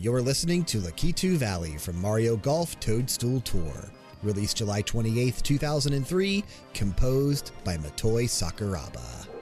You're listening to Lakitu Valley from Mario Golf Toadstool Tour. Released July 28, 2003, composed by Motoi Sakuraba.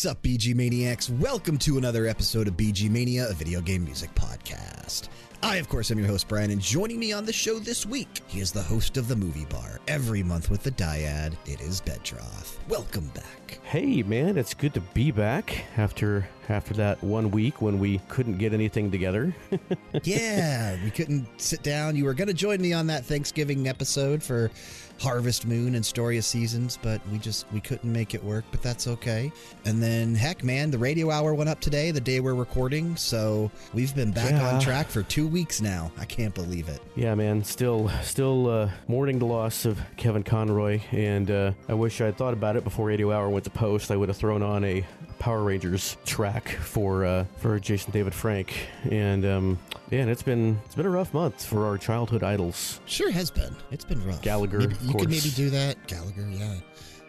What's up, BG Maniacs? Welcome to another episode of BG Mania, a video game music podcast. I, of course, am your host, Brian, and joining me on the show this week, he is the host of the Movie Bar. Every month with the Dyad, it is Bedroth. Welcome back. Hey man, it's good to be back after after that one week when we couldn't get anything together. yeah, we couldn't sit down. You were going to join me on that Thanksgiving episode for Harvest Moon and Story of Seasons, but we just we couldn't make it work, but that's okay. And then heck man, the radio hour went up today, the day we're recording, so we've been back Yeah. on track for 2 weeks now. I can't believe it. yeah, man, still still uh, mourning the loss of Kevin Conroy, and uh, I wish I'd thought about it before Radio Hour went to post. I would have thrown on a Power Rangers track for uh, for Jason David Frank, and um, yeah, and it's been it's been a rough month for our childhood idols. Sure has been. It's been rough. Gallagher, Maybe- you could maybe do that. Gallagher, yeah.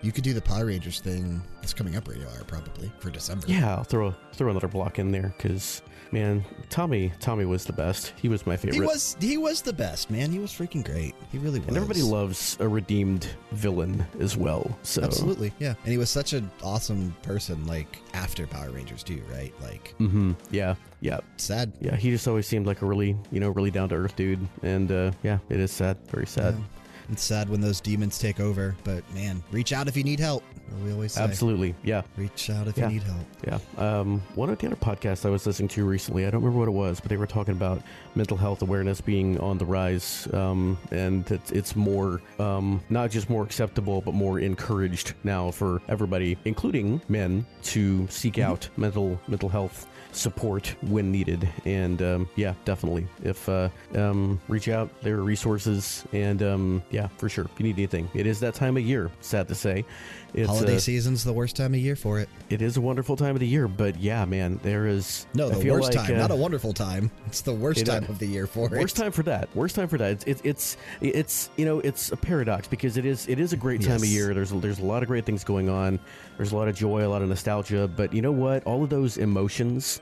You could do the Power Rangers thing. That's coming up radio hour probably for December. Yeah, I'll throw throw another block in there because man, Tommy Tommy was the best. He was my favorite. He was he was the best, man. He was freaking great. He really was. And everybody loves a redeemed villain as well. So Absolutely, yeah. And he was such an awesome person, like after Power Rangers too, right? Like mm-hmm. Yeah, yeah, sad. yeah. He just always seemed like a really, you know, really down to earth dude. And uh, yeah, it is sad, very sad. Yeah. It's sad when those demons take over, but man, reach out if you need help. We always say, Absolutely, yeah, reach out if Yeah. you need help. yeah. Um, one of the other podcasts I was listening to recently, I don't remember what it was, but they were talking about mental health awareness being on the rise, um, and it's, it's more, um, not just more acceptable, but more encouraged now for everybody, including men, to seek out mental mental health support when needed. And um, yeah, definitely, if uh, um, reach out, there are resources, and um, yeah, for sure, if you need anything, it is that time of year. Sad to say, it's Holiday uh, season's the worst time of year for it. it is a wonderful time of the year, but yeah, man, there is No, the worst like, time, uh, not a wonderful time. It's the worst it, time of the year for Worst it. Worst time for that. Worst time for that. It's, it's it's it's you know it's a paradox because it is it is a great time of year. There's there's a lot of great things going on. There's a lot of joy, a lot of nostalgia. But you know what? All of those emotions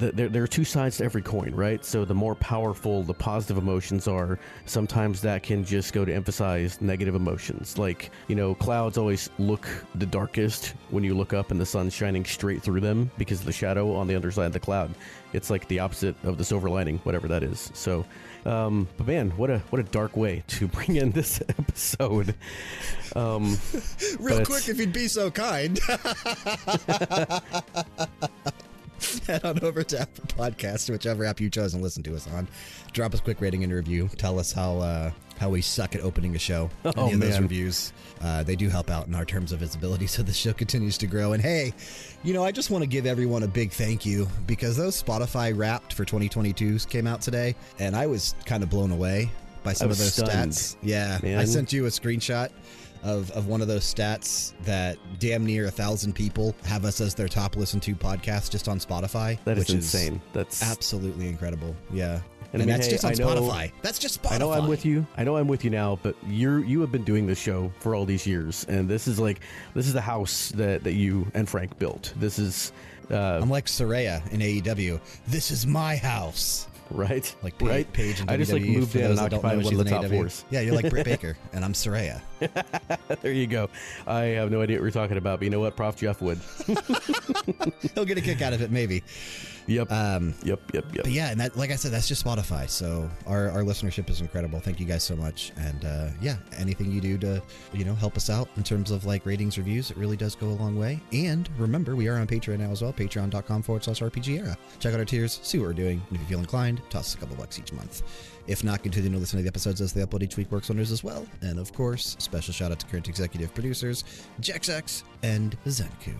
there, there are two sides to every coin, right? So the more powerful the positive emotions are, sometimes that can just go to emphasize negative emotions. Like, you know, clouds always look the darkest when you look up and the sun's shining straight through them because of the shadow on the underside of the cloud. It's like the opposite of the silver lining, whatever that is. So, um, but man, what a what a dark way to bring in this episode. Um, Real quick, if you'd be so kind. Head on over to Apple Podcast, whichever app you chose and listen to us on. Drop us a quick rating and review. Tell us how uh, how we suck at opening a show. Oh, Any of those reviews, uh, they do help out in our terms of visibility, so the show continues to grow. And hey, you know, I just want to give everyone a big thank you because those Spotify Wrapped for 2022s came out today, and I was kind of blown away by some of those stunned, stats. Yeah, I sent you a screenshot of, of one of those stats that damn near a thousand people have us as their top listened to podcast just on Spotify. that is which insane. That's absolutely incredible. Yeah. And And, I mean, that's hey, just on I know- Spotify. That's just Spotify. I know I'm with you. I know I'm with you now, but you're you have been doing this show for all these years, and this is like this is the house that that you and Frank built. This is uh, I'm like Saraya in AEW. This is my house. Right, Like Paige, right. Paige in I just like moved in and that don't know occupied one of the top floors. Yeah, you're like Britt Baker, and I'm Saraya. there you go. I have no idea what we're talking about, but you know what? Prof Jeff would. He'll get a kick out of it, maybe. Yep. Um, yep. Yep. Yep. But yeah, and that, like I said, that's just Spotify. So our, our listenership is incredible. Thank you guys so much. And uh, yeah, anything you do to you know help us out in terms of like ratings, reviews, it really does go a long way. And remember, we are on Patreon now as well. Patreon.com forward slash RPG era. Check out our tiers, see what we're doing. And if you feel inclined, toss us a couple bucks each month. If not, continue to listen to the episodes as they upload each week. Works wonders as well. And of course, special shout out to current executive producers JexX and Zenku.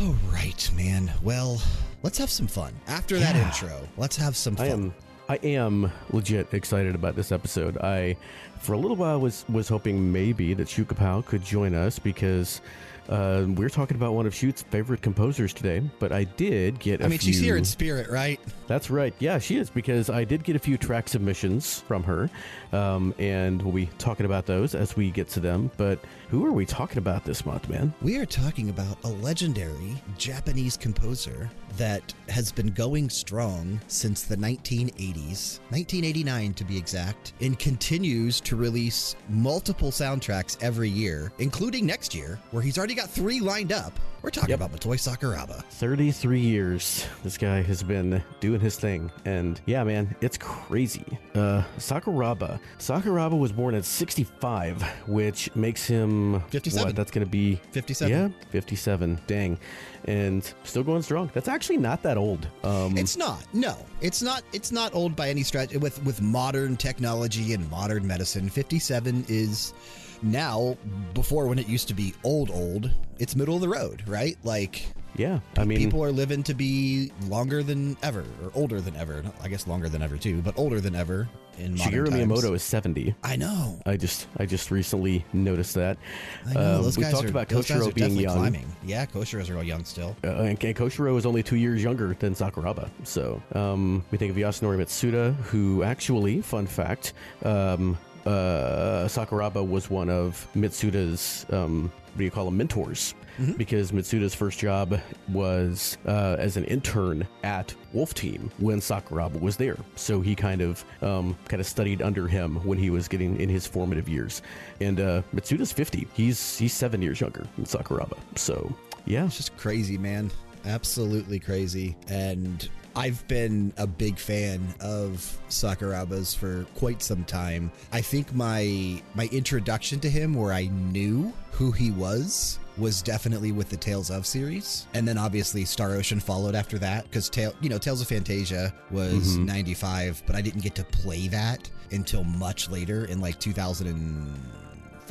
All right, man. Well, let's have some fun. After that intro, let's have some fun. I am I am legit excited about this episode. I for a little while was was hoping maybe that Shu Kapow could join us because uh, we're talking about one of Shoot's favorite composers today, but I did get a I mean, she's here in spirit, right? That's right. Yeah, she is because I did get a few track submissions from her, um, and we'll be talking about those as we get to them. But who are we talking about this month, man? We are talking about a legendary Japanese composer that has been going strong since the 1980s, 1989 to be exact, and continues to release multiple soundtracks every year, including next year, where he's already got three lined up. We're talking Yep. about Motoi Sakuraba. 33 years this guy has been doing his thing and yeah man it's crazy uh sakuraba sakuraba was born at 65 which makes him 57. what that's gonna be 57. yeah 57 dang and still going strong that's actually not that old um It's not. No, it's not. It's not old by any stretch. With with modern technology and modern medicine, fifty-seven is now. Before when it used to be old, old. It's middle of the road, right? Like yeah i mean people are living to be longer than ever, or older than ever. I guess longer than ever too, but older than ever in shigeru miyamoto is 70 I know. I just I just recently noticed that. I know. Um, those we guys talked are, about Koshiro being young. climbing. Yeah, Koshiro's real young still. Uh, and, and Koshiro is only two years younger than Sakuraba. So um, we think of Yasunori Mitsuda, who actually, fun fact, um, uh, Sakuraba was one of Mitsuda's, um, what do you call them, mentors. Because Mitsuda's first job was uh, as an intern at Wolf Team when Sakuraba was there, so he kind of um, kind of studied under him when he was getting in his formative years. And uh, Mitsuda's fifty; he's he's seven years younger than Sakuraba. So yeah, It's just crazy, man. Absolutely crazy. And I've been a big fan of Sakuraba's for quite some time. I think my my introduction to him where I knew who he was was definitely with the Tales of series. And then obviously Star Ocean followed after that cuz Tale, you know, Tales of Phantasia was mm-hmm. 95, but I didn't get to play that until much later in like 2000 and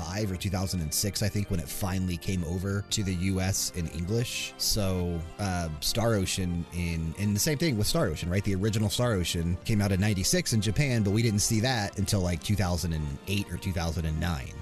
2005 or 2006, I think, when it finally came over to the US in English. So, uh, Star Ocean in, and the same thing with Star Ocean, right? The original Star Ocean came out in 96 in Japan, but we didn't see that until like 2008 or 2009.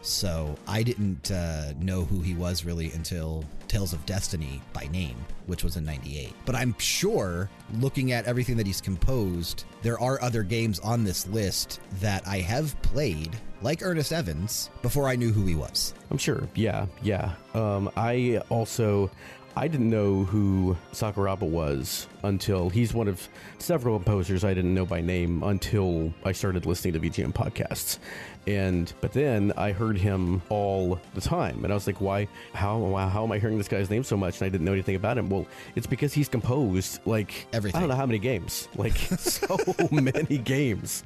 So I didn't uh, know who he was really until Tales of Destiny by name, which was in 98. But I'm sure looking at everything that he's composed, there are other games on this list that I have played, like Earnest Evans, before I knew who he was. I'm sure. Yeah, yeah. Um, I also I didn't know who Sakuraba was until he's one of several composers I didn't know by name until I started listening to VGM podcasts. And but then I heard him all the time, and I was like, "Why? How? Wow, how am I hearing this guy's name so much?" And I didn't know anything about him. Well, it's because he's composed like Everything. I don't know how many games, like so many games,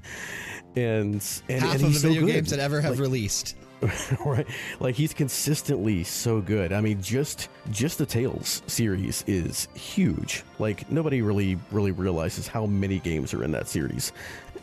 and and, Half and of the video games that ever have released. right like he's consistently so good i mean just just the tales series is huge like nobody really really realizes how many games are in that series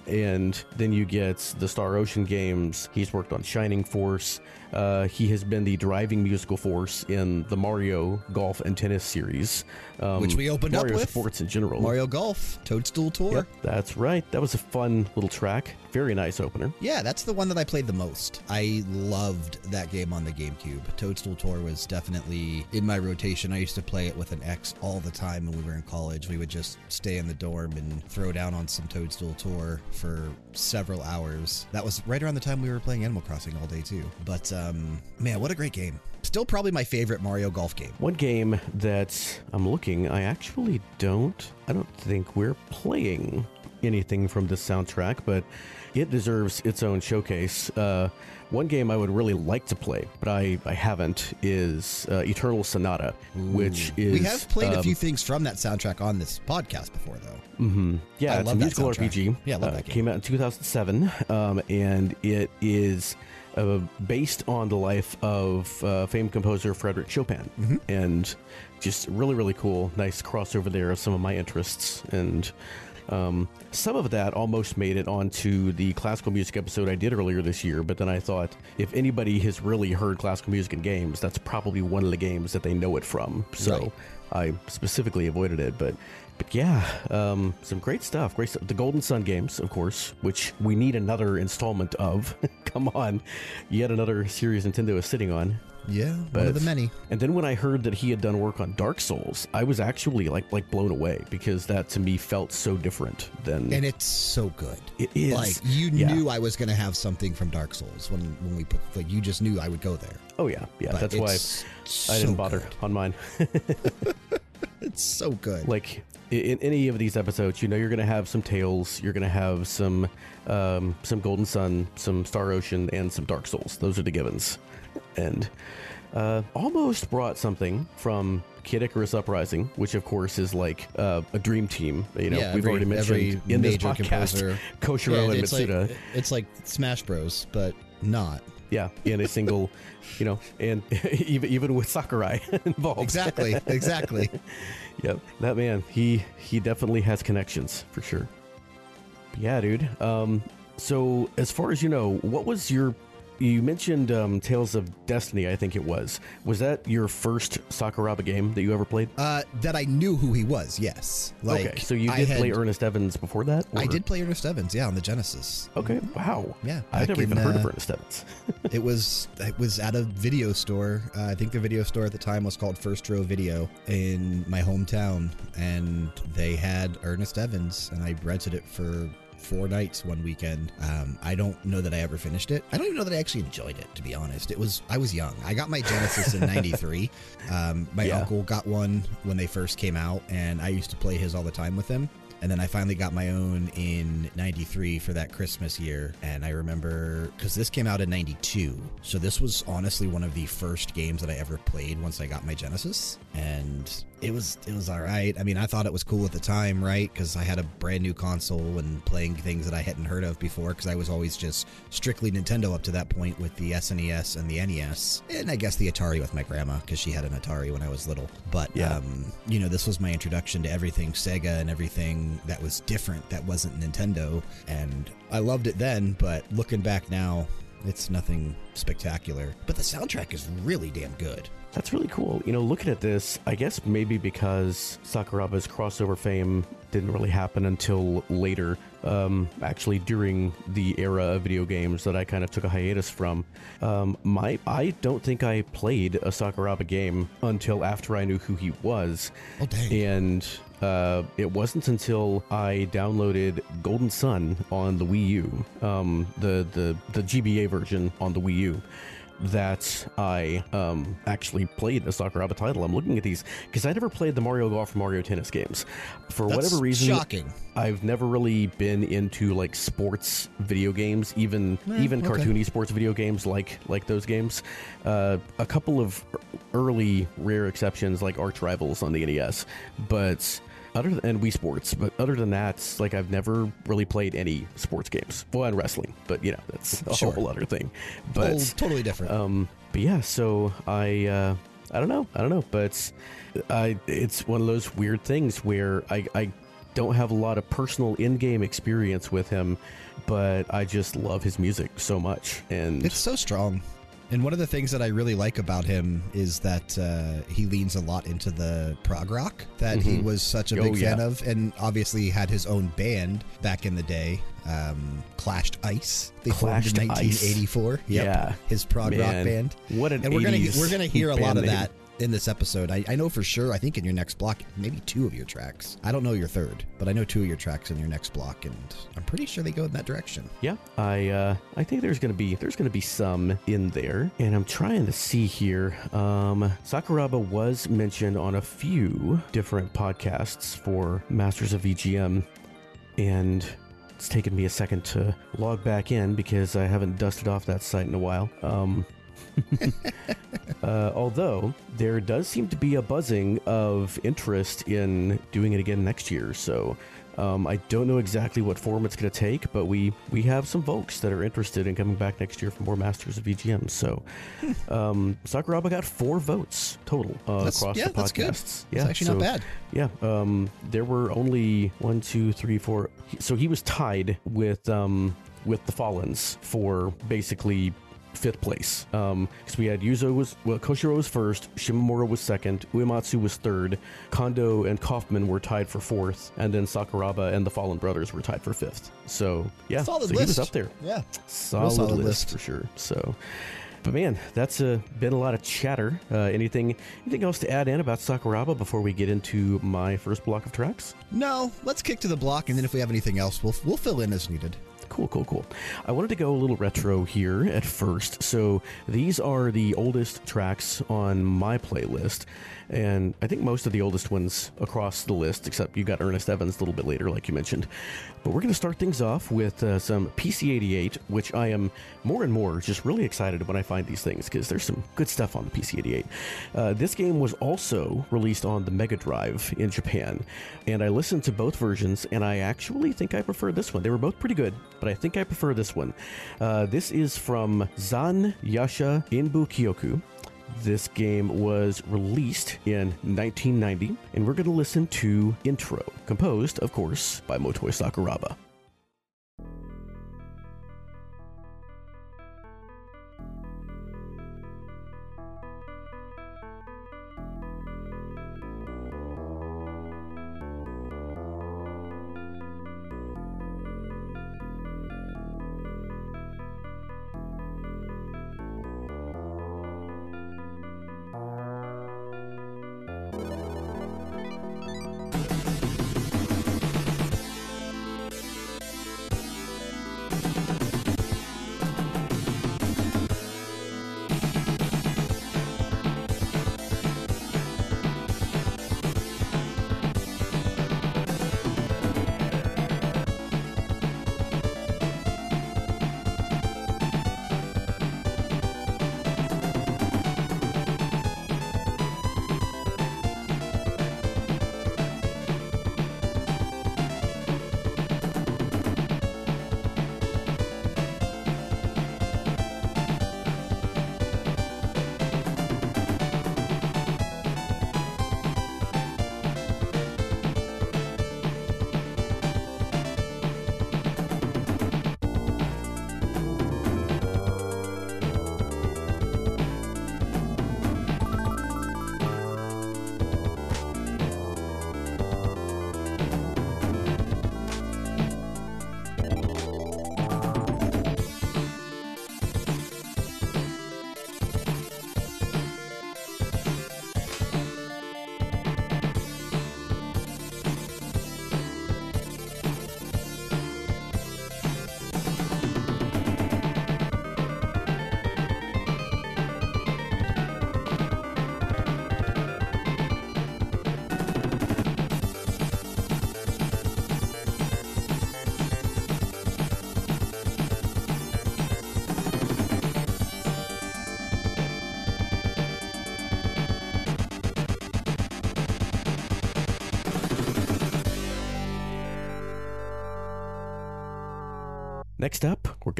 and then you get the star ocean games. He's worked on shining force. Uh, he has been the driving musical force in the mario golf and tennis series um, Which we opened up with. sports in general. Mario Golf, Toadstool Tour. Yep, that's right. That was a fun little track very nice opener Yeah, that's the one that I played the most. I loved that game on the GameCube. Toadstool Tour was definitely in my rotation. I used to play it with an ex all the time when we were in college. We would just stay in the dorm and throw down on some Toadstool Tour for several hours. That was right around the time we were playing Animal Crossing all day too. But um, man, what a great game. Still probably my favorite Mario Golf game. One game that I'm looking, I actually don't. I don't think we're playing anything from this soundtrack, but it deserves its own showcase. Uh, one game I would really like to play, but I, I haven't, is uh, Eternal Sonata, which is we have played a um, few things from that soundtrack on this podcast before, though. Mm-hmm. Yeah, I it's love a that musical soundtrack. RPG. Yeah, I love Uh, that game. Came out in 2007, um, and it is uh, based on the life of uh, famed composer Frédéric Chopin, Mm-hmm. and just really, really cool. Nice crossover there of some of my interests, and um, some of that almost made it onto the classical music episode I did earlier this year. But then I thought, if anybody has really heard classical music in games, that's probably one of the games that they know it from. So. Right. I specifically avoided it, but but yeah, um, some great stuff. Great stuff. The Golden Sun games, of course, which we need another installment of. Come on, yet another series Nintendo is sitting on. Yeah, one of the many. And then when I heard that he had done work on Dark Souls, I was actually like like blown away because that to me felt so different than And it's so good. it is. Like you Yeah. knew I was going to have something from Dark Souls when when we put like you just knew I would go there. Oh yeah, yeah. But That's why it's I didn't bother good. on mine. It's so good. like in any of these episodes, you know you're going to have some Tales, you're going to have some um, some Golden Sun, some Star Ocean, and some Dark Souls. Those are the givens, and uh, almost brought something from Kid Icarus Uprising, which of course is like uh, a dream team. You know, yeah, we've every, already mentioned in this podcast composer. Koshiro Yeah, and it's Mitsuda. Like, it's like Smash Bros, but not. yeah, in a single, you know, and even even with Sakurai involved. Exactly. Exactly. Yep, that man, he he definitely has connections for sure. But yeah, dude. Um, so as far as you know, what was your? You mentioned um, Tales of Destiny. I think it was. Was that your first Sakuraba game that you ever played? uh, that I knew who he was. Yes. Like, okay, so you did had- play Earnest Evans before that. I did play Earnest Evans. Yeah, on the Genesis. Okay, wow. Yeah, I've back never even heard of uh, Earnest Evans. it was it was at a video store. Uh, I think the video store at the time was called First Row Video in my hometown, and they had Earnest Evans, and I rented it for four nights one weekend. Um, I don't know that I ever finished it. I don't even know that I actually enjoyed it, to be honest. It was I was young. I got my Genesis in '93. Um, my Yeah. uncle got one when they first came out, and I used to play his all the time with him. And then I finally got my own in 93 for that Christmas year. And I remember because this came out in 92. So this was honestly one of the first games that I ever played once I got my Genesis. And it was it was all right. I mean, I thought it was cool at the time, right? Because I had a brand new console and playing things that I hadn't heard of before. Because I was always just strictly Nintendo up to that point with the SNES and the NES, and I guess the Atari with my grandma because she had an Atari when I was little. But Yeah. um, you know, this was my introduction to everything Sega and everything that was different that wasn't Nintendo, and I loved it then. But looking back now, it's nothing spectacular. But the soundtrack is really damn good. That's really cool. You know, looking at this, I guess maybe because Sakuraba's crossover fame didn't really happen until later, um, actually during the era of video games that I kind of took a hiatus from. Um, my, I don't think I played a Sakuraba game until after I knew who he was. Oh dang! And uh, it wasn't until I downloaded Golden Sun on the Wii U, um, the, the the GBA version on the Wii U, that I um, actually played a Sakuraba title. I'm looking at these because I never played the Mario Golf or Mario Tennis games. For That's whatever reason, shocking. I've never really been into like sports video games, even even okay. cartoony sports video games like like those games. Uh, a couple of early rare exceptions like Arch Rivals on the NES, but other than and Wii Sports, but other than that, like I've never really played any sports games. Well, and wrestling, but you know that's a Sure. whole other thing. But Oh, totally different. um, but yeah, so I uh, I don't know, I don't know, but I it's one of those weird things where I I don't have a lot of personal in-game experience with him, but I just love his music so much, and It's so strong. And one of the things that I really like about him is that uh, he leans a lot into the prog rock that he Mhm. was such a Oh, big fan yeah. of, and obviously had his own band back in the day, um, Clashed Ice. They Clashed formed in Ice. 1984. Yep. Yeah. his prog rock band. what an And we're gonna we're gonna hear a lot of that in this episode. I, I know for sure. I think in your next block, maybe two of your tracks. I don't know your third, but I know two of your tracks in your next block, and I'm pretty sure they go in that direction. Yeah, I uh, I think there's gonna be there's gonna be some in there, and I'm trying to see here. Um, Sakuraba was mentioned on a few different podcasts for Masters of VGM, and it's taken me a second to log back in because I haven't dusted off that site in a while. Um, uh, although there does seem to be a buzzing of interest in doing it again next year, so um, I don't know exactly what form it's going to take, but we we have some folks that are interested in coming back next year for more Masters of VGM. So um, Sakuraba got four votes total uh, That's- across yeah, the that's good. podcasts. It's actually not bad. Yeah, um, there were only one, two, three, four. So he was tied with um, with the Follins for basically fifth place. Because we had Yuzo was well, Koshiro was first, Shimomura was second, Uematsu was third, Kondo and Kaufman were tied for fourth, and then Sakuraba and the Follin Brothers were tied for fifth. So yeah, Solid so he was list. up there. Yeah. Solid, solid list, list. for sure. So. But man, that's uh, been a lot of chatter. Uh, anything, anything else to add in about Sakuraba before we get into my first block of tracks? No, let's kick to the block, and then if we have anything else, we'll we'll fill in as needed. Cool, cool, cool. I wanted to go a little retro here at first. So these are the oldest tracks on my playlist, and I think most of the oldest ones across the list, except you got Earnest Evans a little bit later, like you mentioned. But we're going to start things off with uh, some PC88, which I am more and more just really excited when I find these things because there's some good stuff on the PC88. Uh, this game was also released on the Mega Drive in Japan, and I listened to both versions, and I actually think I prefer this one. They were both pretty good, but I think I prefer this one. Uh, this is from Zan Yasha Inbu Kyoku. This game was released in 1990, and we're going to listen to Intro, composed, of course, by Motoi Sakuraba.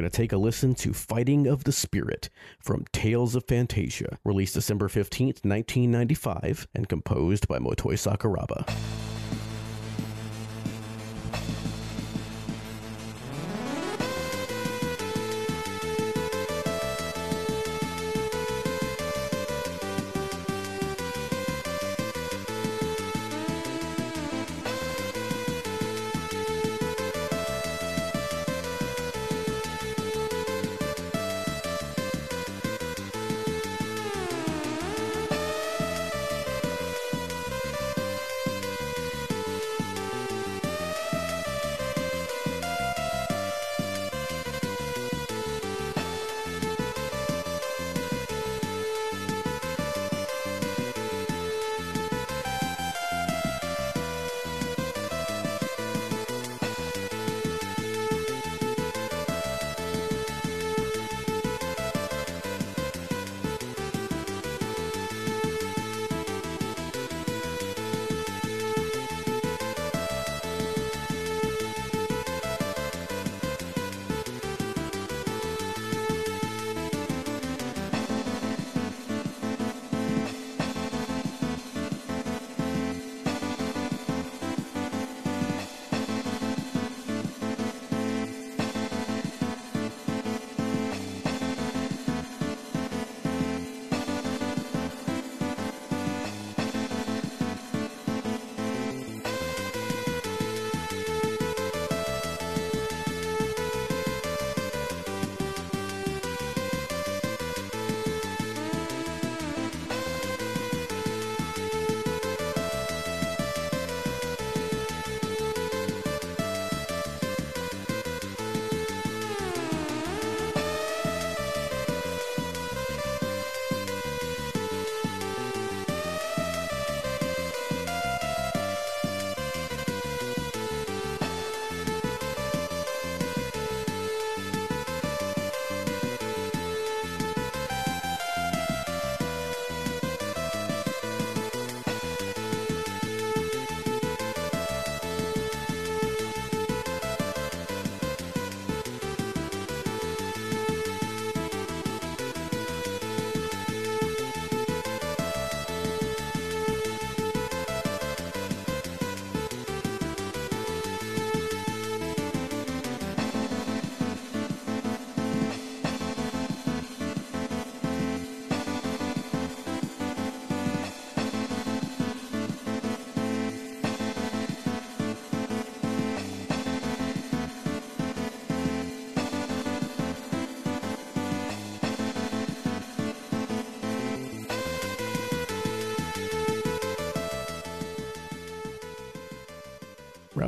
To take a listen to Fighting of the Spirit from Tales of Phantasia, released December 15th, 1995, and composed by Motoi Sakuraba.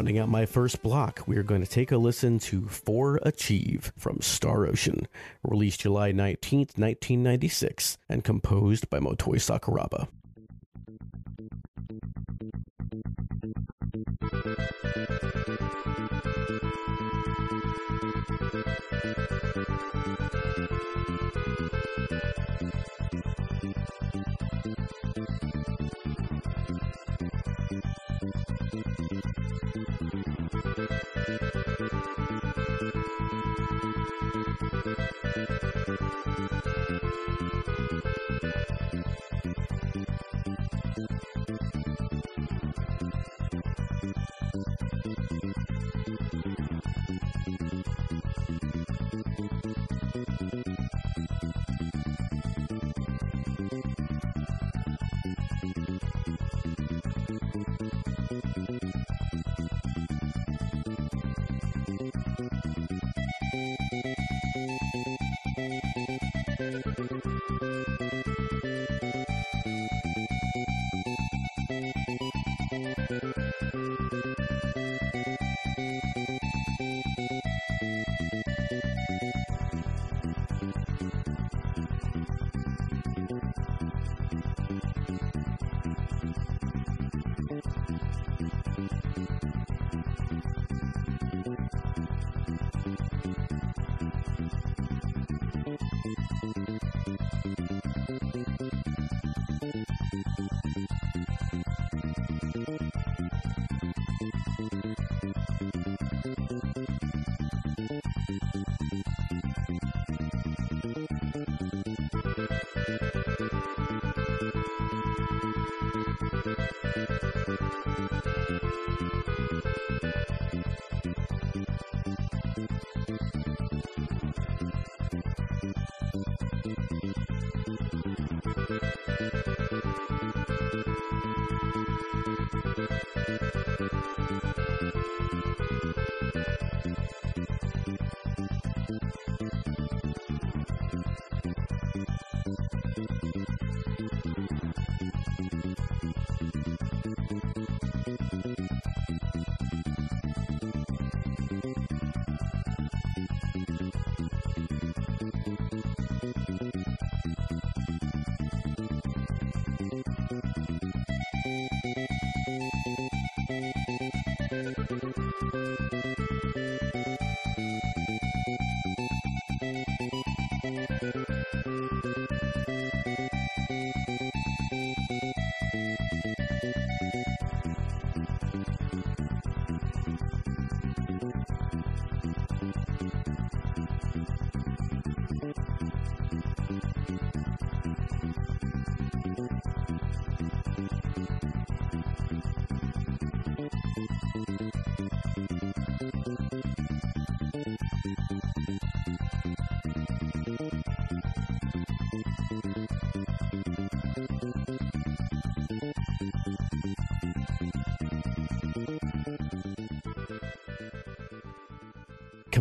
Rounding out my first block, we are going to take a listen to For Achieve from Star Ocean, released July 19th, 1996, and composed by Motoi Sakuraba.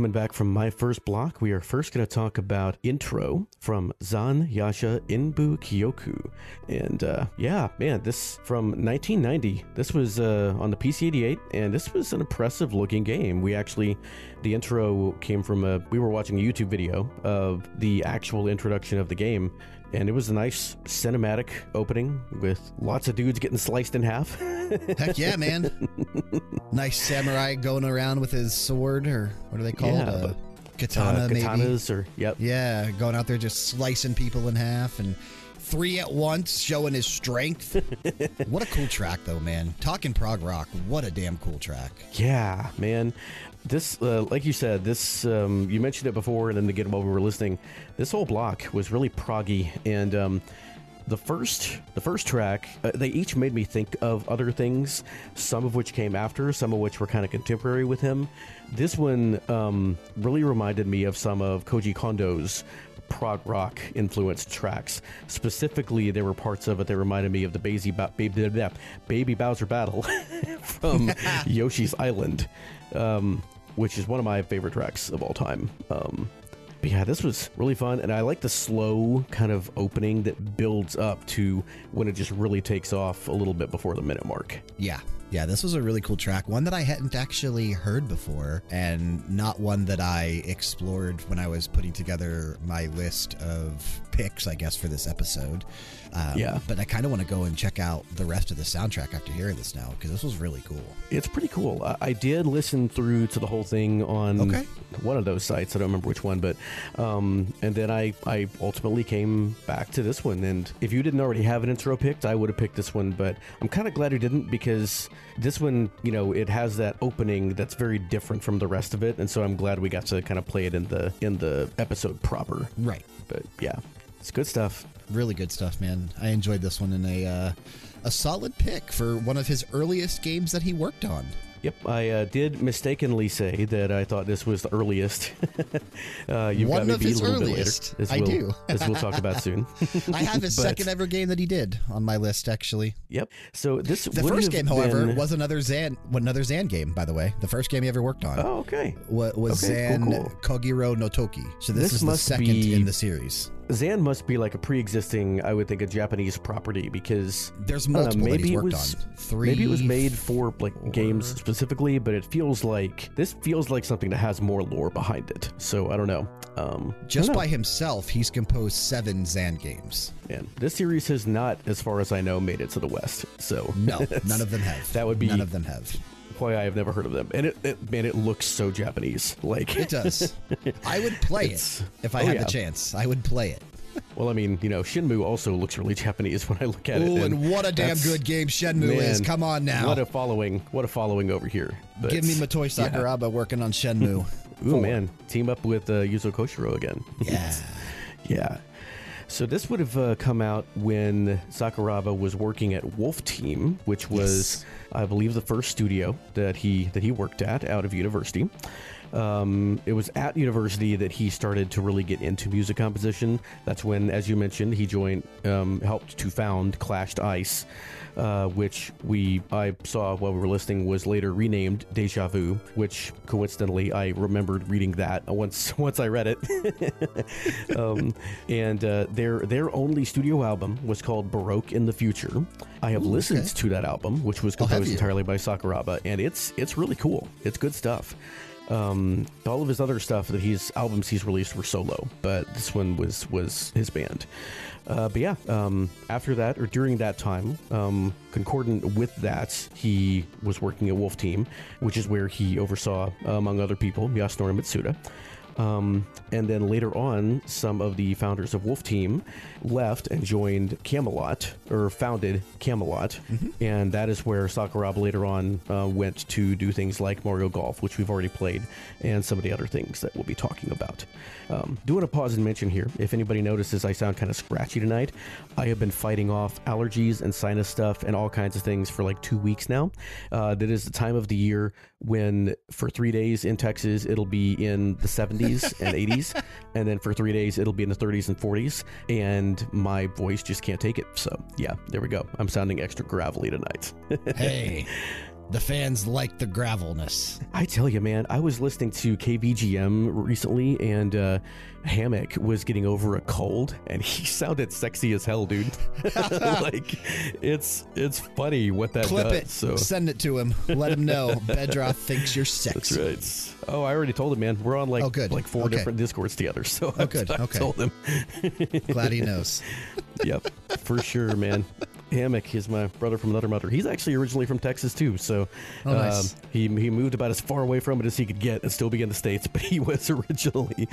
Coming back from my first block, we are first going to talk about Intro from Zan Yasha Inbu Kyoku. And uh, yeah, man, this from 1990. This was uh, on the PC 88, and this was an impressive looking game. We actually, the intro came from a, we were watching a YouTube video of the actual introduction of the game, and it was a nice cinematic opening with lots of dudes getting sliced in half. Heck yeah, man. nice samurai going around with his sword, or what are they called? Yeah, uh, but- katana, uh, maybe. or yep. Yeah, going out there just slicing people in half and three at once, showing his strength. what a cool track, though, man. Talking prog rock, what a damn cool track. Yeah, man. This, uh, like you said, this um, you mentioned it before, and then again while we were listening, this whole block was really proggy, and um, the first, the first track, uh, they each made me think of other things. Some of which came after, some of which were kind of contemporary with him. This one um, really reminded me of some of Koji Kondo's prog rock influenced tracks. Specifically, there were parts of it that reminded me of the Baby, ba- Baby, Baby Bowser Battle from Yoshi's Island, um, which is one of my favorite tracks of all time. Um, but yeah, this was really fun, and I like the slow kind of opening that builds up to when it just really takes off a little bit before the minute mark. Yeah. Yeah, this was a really cool track. One that I hadn't actually heard before, and not one that I explored when I was putting together my list of picks, I guess, for this episode. Um, Yeah. But I kind of want to go and check out the rest of the soundtrack after hearing this now, because this was really cool. It's pretty cool. I, I did listen through to the whole thing on Okay. one of those sites. I don't remember which one, but um, and then I I ultimately came back to this one. And if you didn't already have an intro picked, I would have picked this one. But I'm kind of glad you didn't because this one, you know, it has that opening that's very different from the rest of it, and so I'm glad we got to kind of play it in the in the episode proper. Right. But yeah, it's good stuff. Really good stuff, man. I enjoyed this one in a uh, a solid pick for one of his earliest games that he worked on. Yep, I uh, did mistakenly say that I thought this was the earliest. uh, you've One got of his earliest. bit later. I we'll, do. as we'll talk about soon. I have his But- second ever game that he did on my list, actually. Yep. So this was The first game, however, been- was another Zan, another Zan game. By the way, the first game he ever worked on Oh, okay. wa- was Okay, Zan cool, Kogiro no Toki. So this, This is the second be- in the series. Zan must be like a pre-existing, I would think, a Japanese property because There's know, multiple that maybe it was on. Three. maybe it was made for like four. games specifically, but it feels like this feels like something that has more lore behind it. So I don't know. Um, Just don't know. by himself, he's composed seven Zan games. man, this series has not, as far as I know, made it to the West. So No, none of them have. That would be- none of them have. Why I have never heard of them. And it, it man, it looks so Japanese. Like It does. I would play it if I oh, had yeah. the chance. I would play it. Well, I mean, you know, Shenmue also looks really Japanese when I look at it. Oh, and what a damn good game Shenmue is! Come on now, What a following! What a following over here. But, give me Motoi yeah. Sakuraba working on Shenmue. Ooh, Four. man, team up with uh, Yuzo Koshiro again. Yeah. yeah. So this would have uh, come out when Sakuraba was working at Wolf Team, which was, I believe, the first studio that he that he worked at out of university. Um, it was at university that he started to really get into music composition. That's when, as you mentioned, he joined, um, helped to found Clashed Ice, uh, which we I saw while we were listening was later renamed Deja Vu, which coincidentally I remembered reading that once once I read it. um, and uh, their their only studio album was called Baroque in the Future. I have Ooh, listened okay. to that album, which was composed entirely by Sakuraba, and it's it's really cool. It's good stuff. Um, all of his other stuff that he's albums he's released were solo, but this one was was his band. Uh, but yeah, um, after that or during that time, um, concordant with that, he was working at Wolf Team, which is where he oversaw, among other people, Yasunori Mitsuda. Um, and then later on, some of the founders of Wolf Team left and joined Camelot, or founded Camelot. And that is where Sakuraba later on uh, went to do things like Mario Golf, which we've already played, and some of the other things that we'll be talking about. Um, doing a pause and mention here. If anybody notices I sound kind of scratchy tonight, I have been fighting off allergies and sinus stuff and all kinds of things for like two weeks now. Uh, that is the time of the year when for three days in Texas it'll be in the 70s and 80s, and then for three days it'll be in the 30s and 40s, and my voice just can't take it. So yeah, there we go. I'm sounding extra gravelly tonight. hey, the fans like the gravelness. I tell you, man, I was listening to KBGM recently, and uh, Hammock was getting over a cold, and he sounded sexy as hell, dude. like, it's it's funny what that Clip does. it. So Send it to him. Let him know. Bedroth thinks you're that's sexy. right. Oh, I already told him, man. We're on like Oh, good. like four Okay. different discords together. So Oh, I- good. I, Okay. told him. Glad he knows. yep, for sure, man. Hammock is my brother from another mother. He's actually originally from Texas too, so Oh, nice. um, he he moved about as far away from it as he could get and still be in the states. But he was originally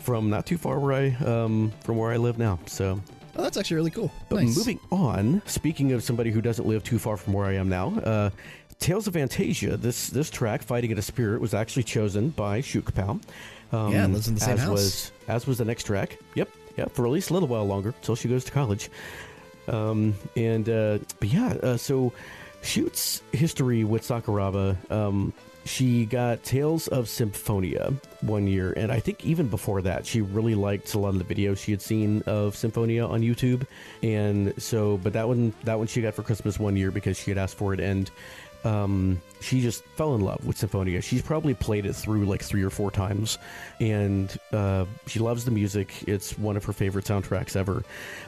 from not too far where I um, from where I live now. So, Oh, that's actually really cool. but nice. moving on. Speaking of somebody who doesn't live too far from where I am now, uh, Tales of Phantasia. This this track, "Fighting at a Spirit," was actually chosen by Shoot Kapow. Um, Yeah, lives in the same as house. Was, as was the next track. Yep, yep. For at least a little while longer, until she goes to college. Um, and uh, but yeah, uh, so Shoot's history with Sakuraba. Um, she got Tales of Symphonia one year, and I think even before that, she really liked a lot of the videos she had seen of Symphonia on YouTube. And so, but that one, that one she got for Christmas one year because she had asked for it, and um, she just fell in love with Symphonia. She's probably played it through like three or four times, and uh, she loves the music. It's one of her favorite soundtracks ever.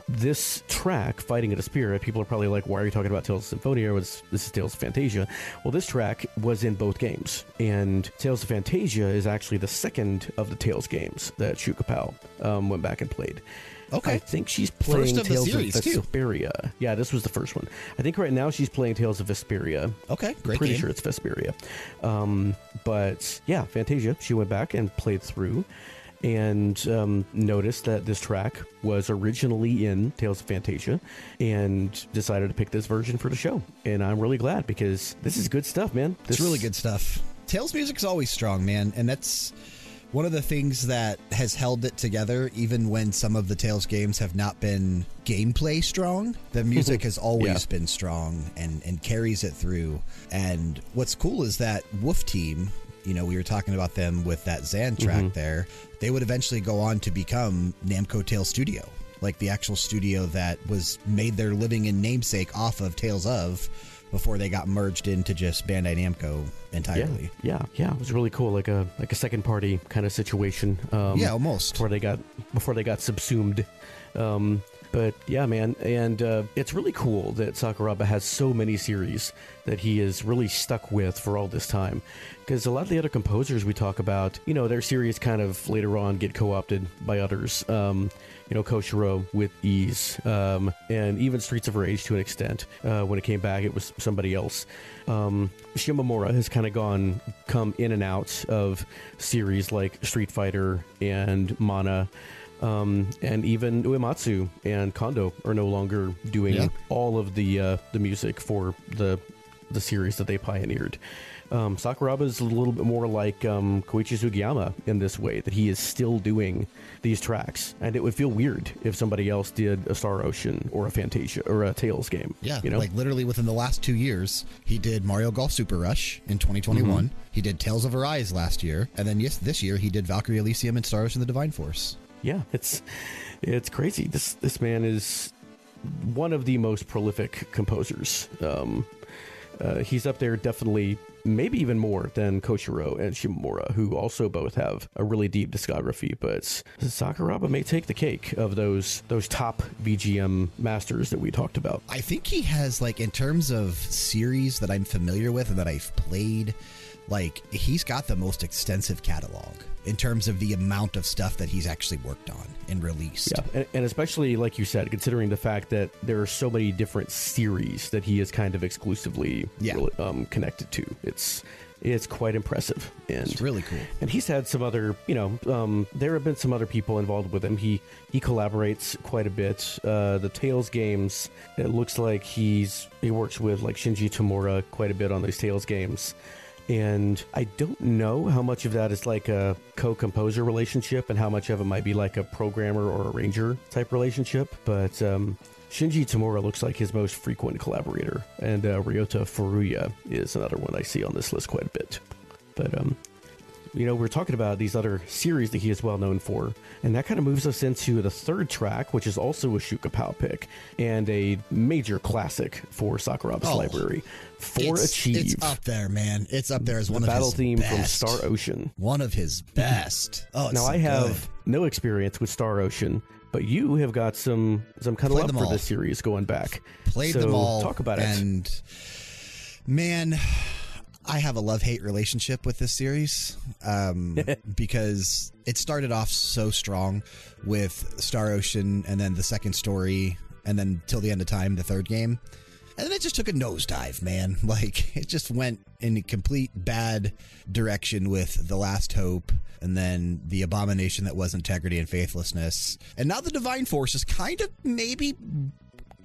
This track, "Fighting at a Spirit," people are probably like, "Why are you talking about Tales of Symphonia?" Was this is Tales of Phantasia? Well, this track was in both games, and Tales of Phantasia is actually the second of the Tales games that Shukapow um, went back and played. Okay. I think she's playing First of Tales series, of too. Vesperia. Yeah, this was the first one. I think right now she's playing Tales of Vesperia. Okay, great Pretty game. sure it's Vesperia. Um, but yeah, Phantasia. She went back and played through, and um, noticed that this track was originally in Tales of Phantasia, and decided to pick this version for the show. And I'm really glad because this is good stuff, man. This, It's really good stuff. Tales music is always strong, man, and that's one of the things that has held it together even when some of the Tales games have not been gameplay strong. The music has always Yeah. been strong and and carries it through. And what's cool is that Wolf Team, you know, we were talking about them with that Zan track mm-hmm. there. They would eventually go on to become Namco Tales Studio, like the actual studio that was made their living and namesake off of Tales of before they got merged into just Bandai Namco Yeah, entirely. yeah, yeah. It was really cool, like a like a second party kind of situation. Um, Yeah, almost. before they got before they got subsumed. Um, but yeah, man, and uh, it's really cool that Sakuraba has so many series that he is really stuck with for all this time. Because a lot of the other composers we talk about, you know, their series kind of later on get co-opted by others. Um, you know, Koshiro with Ys, um, and even Streets of Rage to an extent. Uh, when it came back, it was somebody else. Um, Shimomura has kind of gone, come in and out of series like Street Fighter and Mana. Um, and even Uematsu and Kondo are no longer doing Yeah. all of the uh, the music for the the series that they pioneered. Um, Sakuraba is a little bit more like um, Koichi Sugiyama in this way that he is still doing these tracks, and it would feel weird if somebody else did a Star Ocean or a Phantasia or a Tales game. Yeah, you know, like literally within the last two years, he did Mario Golf Super Rush in 2021. Mm-hmm. He did Tales of Arise last year, and then yes, this year he did Valkyrie Elysium and Star Ocean: The Divine Force. yeah, it's it's crazy. This this man is one of the most prolific composers. Um, uh, he's up there definitely, maybe even more than Koshiro and Shimomura, who also both have a really deep discography. But Sakuraba may take the cake of those those top VGM masters that we talked about. I think he has like in terms of series that I'm familiar with and that I've played, like he's got the most extensive catalog in terms of the amount of stuff that he's actually worked on and released. Yeah, and, and especially like you said, considering the fact that there are so many different series that he is kind of exclusively Yeah. um, connected to, it's it's quite impressive. And It's really cool. and he's had some other, you know, um, there have been some other people involved with him. He he collaborates quite a bit. Uh, the Tales games, it looks like he's he works with like Shinji Tamura quite a bit on those Tales games. And I don't know how much of that is like a co-composer relationship and how much of it might be like a programmer or arranger type relationship. But um, Shinji Tamura looks like his most frequent collaborator, and uh, Ryota Furuya is another one I see on this list quite a bit. But um, you know, we're talking about these other series that he is well known for, and that kind of moves us into the third track, which is also a Shuka Pow pick and a major classic for Sakuraba's Oh, library. For it's, Achieve, it's up there, man. It's up there as the one of his battle his theme from. Star Ocean. One of his best. Oh, it's Now so I have good. no experience with Star Ocean, but you have got some some kind of love for this series going back. played so them all. Talk about it. And man, I have a love hate relationship with this series um, because it started off so strong with Star Ocean, and then the second story, and then till the end of time, the third game. And then it just took a nosedive, man. Like it just went in a complete bad direction with The Last Hope and then the abomination that was integrity and faithlessness. And now the Divine Force is kind of maybe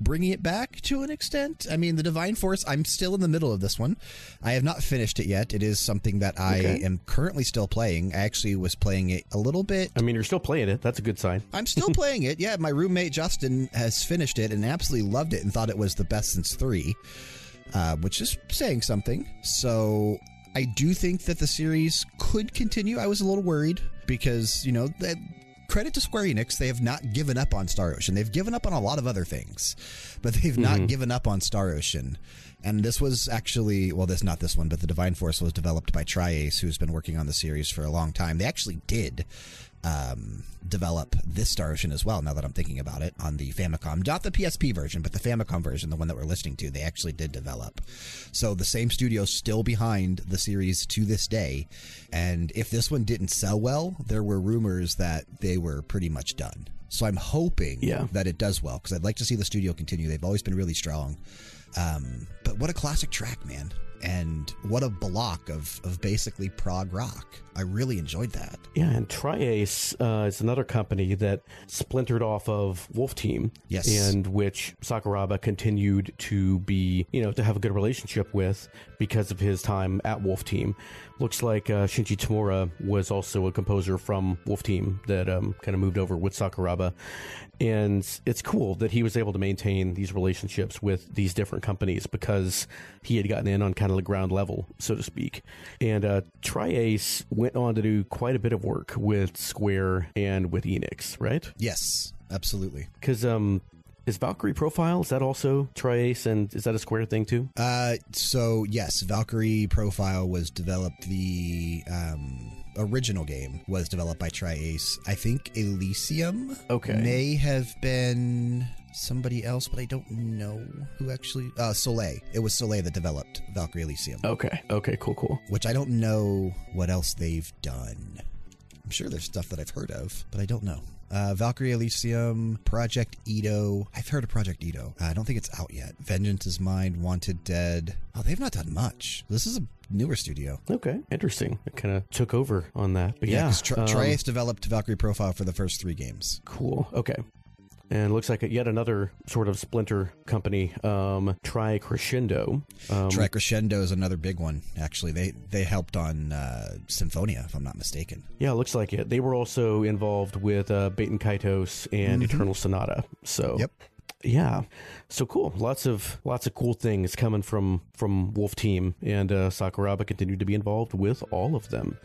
bringing it back to an extent. I mean, the Divine Force, I'm still in the middle of this one. I have not finished it yet. It is something that I Okay. am currently still playing. I actually was playing it a little bit I mean, you're still playing it. That's a good sign. I'm still playing it. Yeah, my roommate Justin has finished it and absolutely loved it and thought it was the best since three, uh, which is saying something. So I do think that the series could continue. I was a little worried because, you know, that. Credit to Square Enix, they have not given up on Star Ocean. They've given up on a lot of other things, but they've not mm-hmm. given up on Star Ocean. And this was actually, well, this not this one, but the Divine Force was developed by Triace, who's been working on the series for a long time. They actually did um, develop this Star Ocean as well. Now that I'm thinking about it, on the Famicom, not the PSP version, but the Famicom version, the one that we're listening to, they actually did develop. So the same studio still behind the series to this day. And if this one didn't sell well, there were rumors that they were pretty much done. So I'm hoping Yeah. that it does well because I'd like to see the studio continue. They've always been really strong. Um, but what a classic track, man. And what a block of, of basically prog rock. I really enjoyed that. Yeah, and Triace uh, is another company that splintered off of Wolf Team, Yes. and which Sakuraba continued to be, you know, to have a good relationship with because of his time at Wolf Team. Looks like uh, Shinji Tamura was also a composer from Wolf Team that um, kind of moved over with Sakuraba, and it's cool that he was able to maintain these relationships with these different companies because he had gotten in on kind of the ground level, so to speak. And uh, Triace went on to do quite a bit of work with Square and with Enix, right? Yes, absolutely. Because um, is Valkyrie Profile is that also Triace, and is that a Square thing too? Uh, so yes, Valkyrie Profile was developed. The um, original game was developed by Triace. I think Elysium Okay. may have been somebody else, but I don't know who actually. Uh, Soleil. It was Soleil that developed Valkyrie Elysium, Okay. Okay. Cool. Cool. which I don't know what else they've done. I'm sure there's stuff that I've heard of, but I don't know. Uh, Valkyrie Elysium, Project Edo. I've heard of Project Edo. Uh, I don't think it's out yet. Vengeance is Mine, Wanted Dead. Oh, they've not done much. This is a newer studio. Okay. Interesting. It kind of took over on that, but yeah, Tri- um, Triace developed Valkyrie Profile for the first three games. Cool. Okay. And looks like yet another sort of splinter company, um, Tri Crescendo. Um, Tri Crescendo is another big one. Actually, they they helped on uh, Symphonia, if I'm not mistaken. yeah, it looks like it. They were also involved with uh, Baten Kaitos and Eternal Sonata. So Mm-hmm. Yep. Yeah, so cool. Lots of lots of cool things coming from from Wolf Team, and uh, Sakuraba continued to be involved with all of them.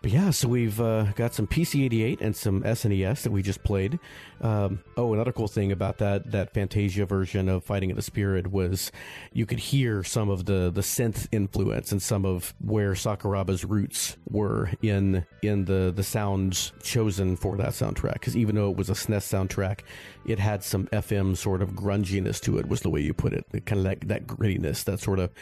But yeah, so we've uh, got some PC88 and some SNES that we just played. Um, oh, another cool thing about that that Phantasia version of Fighting of the Spirit was you could hear some of the the synth influence and some of where Sakuraba's roots were in in the the sounds chosen for that soundtrack. Because even though it was a SNES soundtrack, it had some FM sort of grunginess to it. Was the way you put it, kind of that that grittiness, that sort of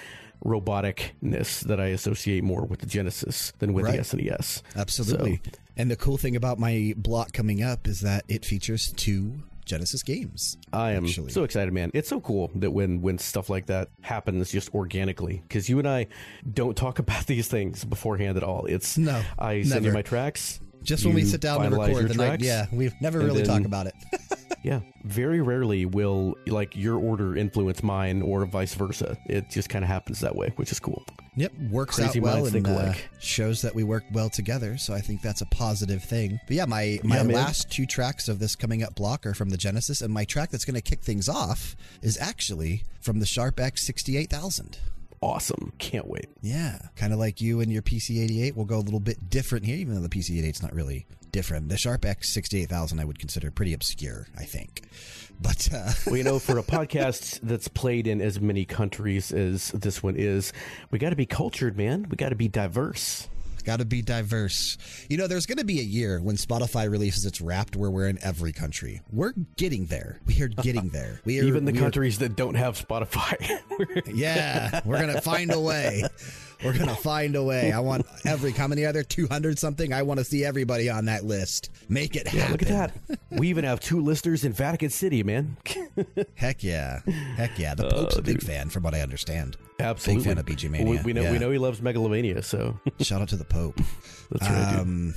roboticness that I associate more with the Genesis than with Right. the SNES. Absolutely. So- And the cool thing about my block coming up is that it features two Genesis games. I am actually. so excited, man. It's so cool that when when stuff like that happens just organically, because you and I don't talk about these things beforehand at all. It's No, I send you my tracks. Just when we sit down to record the night, yeah, we never and really talk about it. Yeah, very rarely will like your order influence mine or vice versa. It just kind of happens that way, which is cool. Yep, works Crazy out well and uh, shows that we work well together. So I think that's a positive thing. But yeah, my my Yeah, last two tracks of this coming up block are from the Genesis, and my track that's going to kick things off is actually from the Sharp X sixty eight thousand. Awesome, can't wait. Yeah, kind of like you and your PC88. We'll go a little bit different here, even though the PC88 is not really different. The Sharp X 68000 I would consider pretty obscure, I think. But uh, Well, you know, for a podcast that's played in as many countries as this one is, we got to be cultured, man. We got to be diverse. Got to be diverse. You know, there's going to be a year when Spotify releases its Wrapped where we're in every country. We're getting there. We are getting there. We are, Even the we are- countries that don't have Spotify. yeah, we're to find a way. We're going to find a way. I want every, how many other 200 something? I want to see everybody on that list. Make it Yeah, happen. look at that. We even have two listeners in Vatican City, man. Heck yeah. Heck yeah. The Pope's a big fan, from what I understand. Absolutely. Big fan of BG Mania. We, we know Yeah. we know he loves megalomania, so Shout out to the Pope. that's right. Um,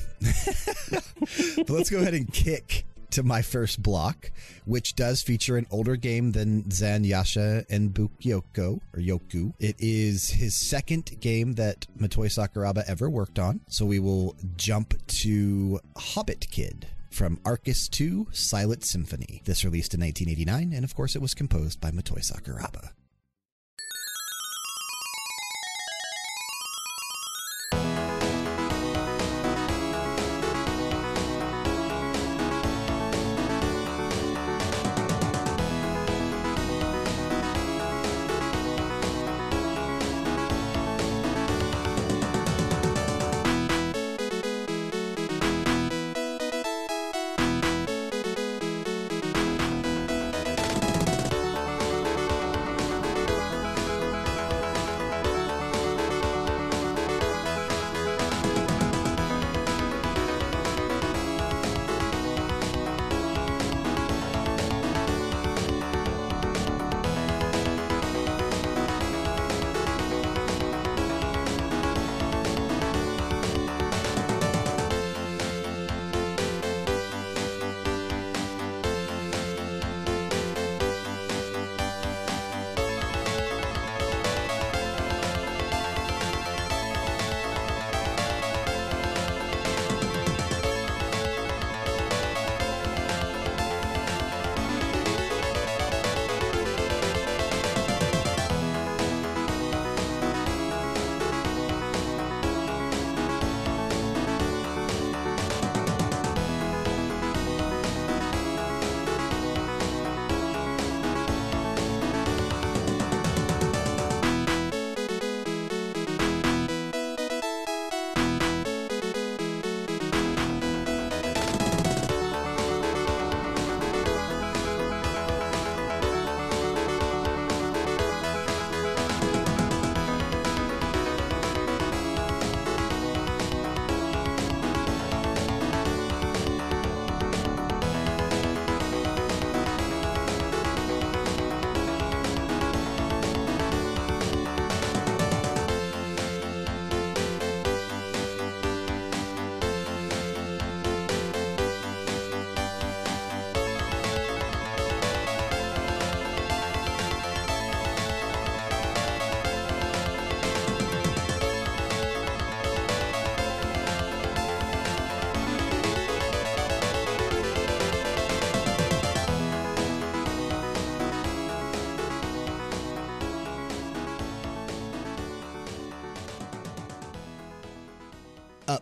but let's go ahead and kick to my first block, which does feature an older game than Zan Yasha and Bukyoko or Yoku. It is his second game that Motoi Sakuraba ever worked on. So we will jump to Hobbit Kid from Arcus 2 Silent Symphony. This released in 1989, and of course it was composed by Motoi Sakuraba.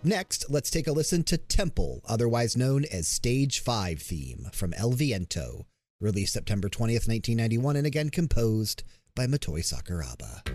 Next, let's take a listen to Temple, otherwise known as Stage 5 theme from El Viento, released September 20th, 1991, and again composed by Motoi Sakuraba.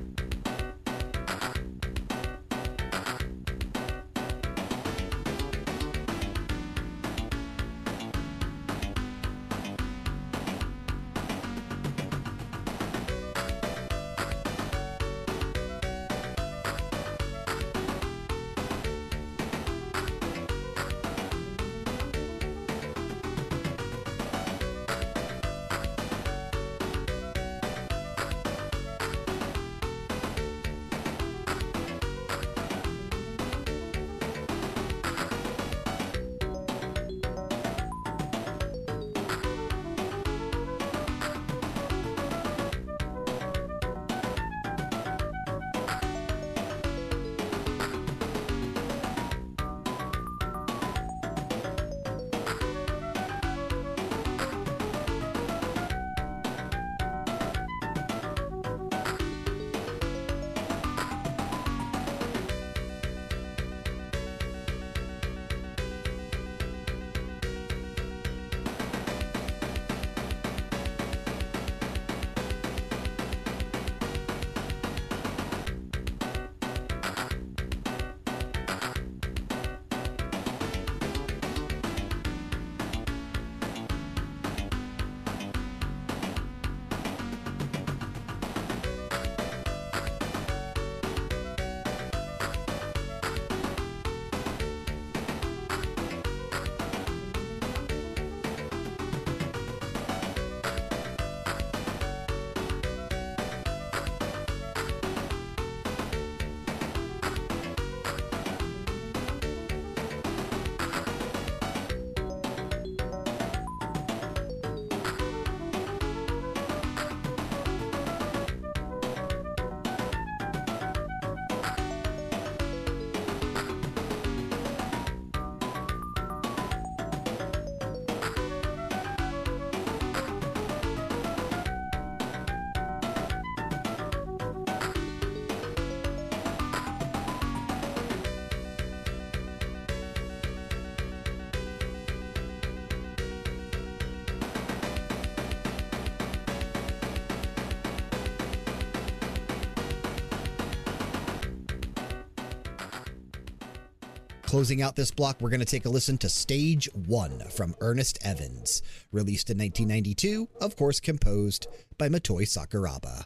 Closing out this block, we're going to take a listen to Stage 1 from Earnest Evans, released in 1992, of course, composed by Motoi Sakuraba.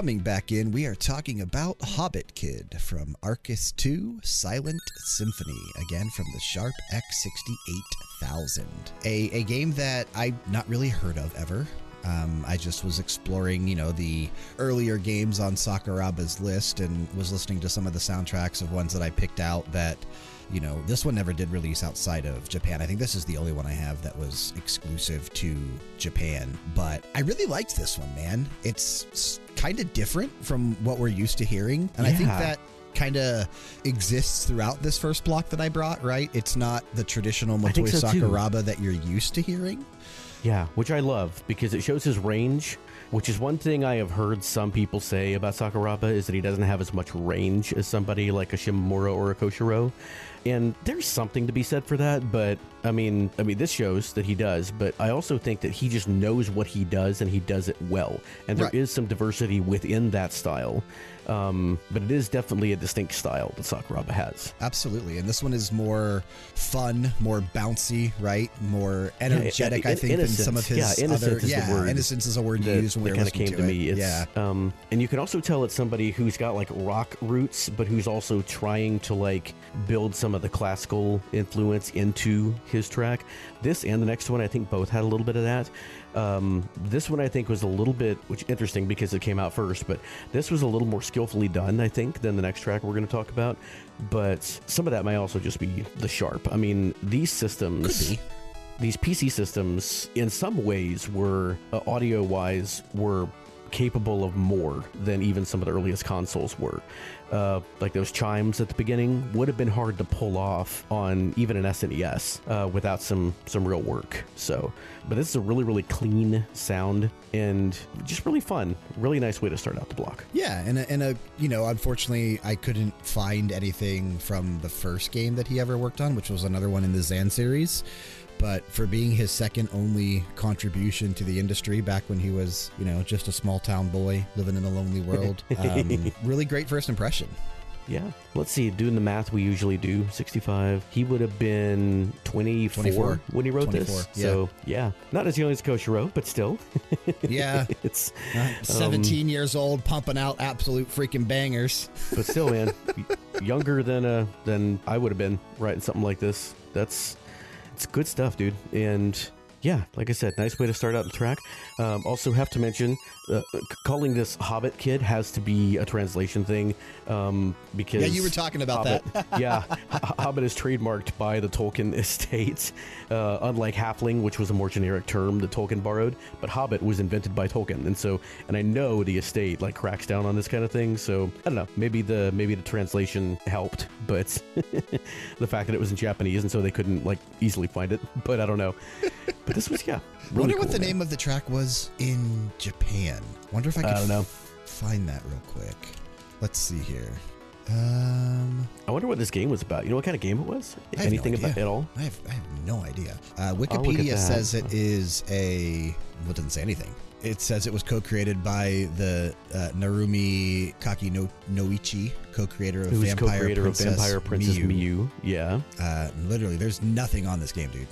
Coming back in, we are talking about Hobbit Kid from Arcus 2 Silent Symphony, again from the Sharp X68000. A, a game that I've not really heard of ever. Um, I just was exploring, you know, the earlier games on Sakuraba's list and was listening to some of the soundtracks of ones that I picked out that, you know, this one never did release outside of Japan. I think this is the only one I have that was exclusive to Japan. But I really liked this one, man. It's kind of different from what we're used to hearing. And I think that kind of exists throughout this first block that I brought, right? It's not the traditional Motoi so, too. That you're used to hearing. Yeah, which I love because it shows his range, which is one thing I have heard some people say about Sakuraba is that he doesn't have as much range as somebody like a Shimomura or a Koshiro. And there's something to be said for that, but I mean, I mean this shows that he does, but I also think that he just knows what he does and he does it well. And there is Right. some diversity within that style. Um, but it is definitely a distinct style that Sakuraba has. Absolutely. And this one is more fun, more bouncy, right? More energetic, I in- think, than some of his innocence. Yeah, innocent other. is the yeah, word innocence is a word that, use when we kind of came to, it. me. It's, yeah. Um, and you can also tell it's somebody who's got like rock roots, but who's also trying to like build some of the classical influence into his track. This and the next one, I think both had a little bit of that. Um, this one I think was a little bit, which interesting because it came out first, but this was a little more skillfully done, I think, than the next track we're going to talk about. But some of that may also just be the sharp. I mean, these systems these PC systems, in some ways, were uh, audio wise, were capable of more than even some of the earliest consoles were. Uh, like those chimes at the beginning would have been hard to pull off on even an SNES uh, without some some real work. So, but this is a really really clean sound and just really fun. Really nice way to start out the block. Yeah, and a, and a you know, unfortunately, I couldn't find anything from the first game that he ever worked on, which was another one in the Zan series. But for being his second only contribution to the industry back when he was, you know, just a small town boy living in a lonely world, um, really great first impression. Yeah. Let's see. Doing the math we usually do, 65. He would have been 24, 24. when he wrote 24, this. yeah. So, yeah. Not as young as Koshiro, but still. Yeah, it's, uh, 17 years old, pumping out absolute freaking bangers. but still, man, younger than uh than I would have been writing something like this. That's it's good stuff, dude. And yeah, like I said, nice way to start out the track. Um, also, have to mention, uh, calling this Hobbit Kid has to be a translation thing um, because Yeah, you were talking about Hobbit, that. yeah, Hobbit is trademarked by the Tolkien estate, uh, unlike Halfling, which was a more generic term that Tolkien borrowed. But Hobbit was invented by Tolkien, and so, and I know the estate like cracks down on this kind of thing. So I don't know, maybe the maybe the translation helped, but the fact that it was in Japanese and so they couldn't like easily find it. But I don't know. But this was yeah. Really Wonder cool, what the man. name of the track was in Japan. Wonder if I could I don't know. find that real quick. Let's see here. Um, I wonder what this game was about. You know what kind of game it was? Have no Anything about at all? I have, I have no idea. Uh, Wikipedia says it is a. Well, it doesn't say anything. It says it was co-created by the uh, Narumi Kaki no, Noichi, co-creator of Who's Vampire co-creator Princess, of Vampire Princess Miyu. Miyu? Yeah, Uh, literally, there's nothing on this game, dude.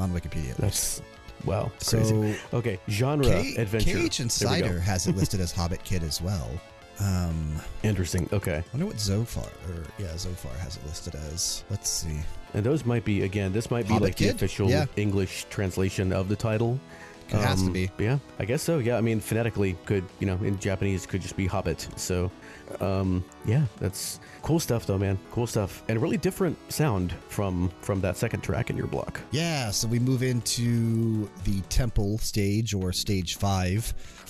On Wikipedia. that's wow. so. Crazy. Okay, genre K- adventure. KH. Insider has it listed as Hobbit Kid as well. Um, Interesting. Okay, I wonder what Zophar or yeah Zophar has it listed as. Let's see. and those might be again. This might be Hobbit like the official Yeah. English translation of the title. Um, has to be. Yeah, I guess so. Yeah, I mean, phonetically could you know in Japanese could just be Hobbit. So, um, yeah, that's cool stuff though, man. Cool stuff, and a really different sound from from that second track in your block. Yeah, so we move into the temple stage or stage five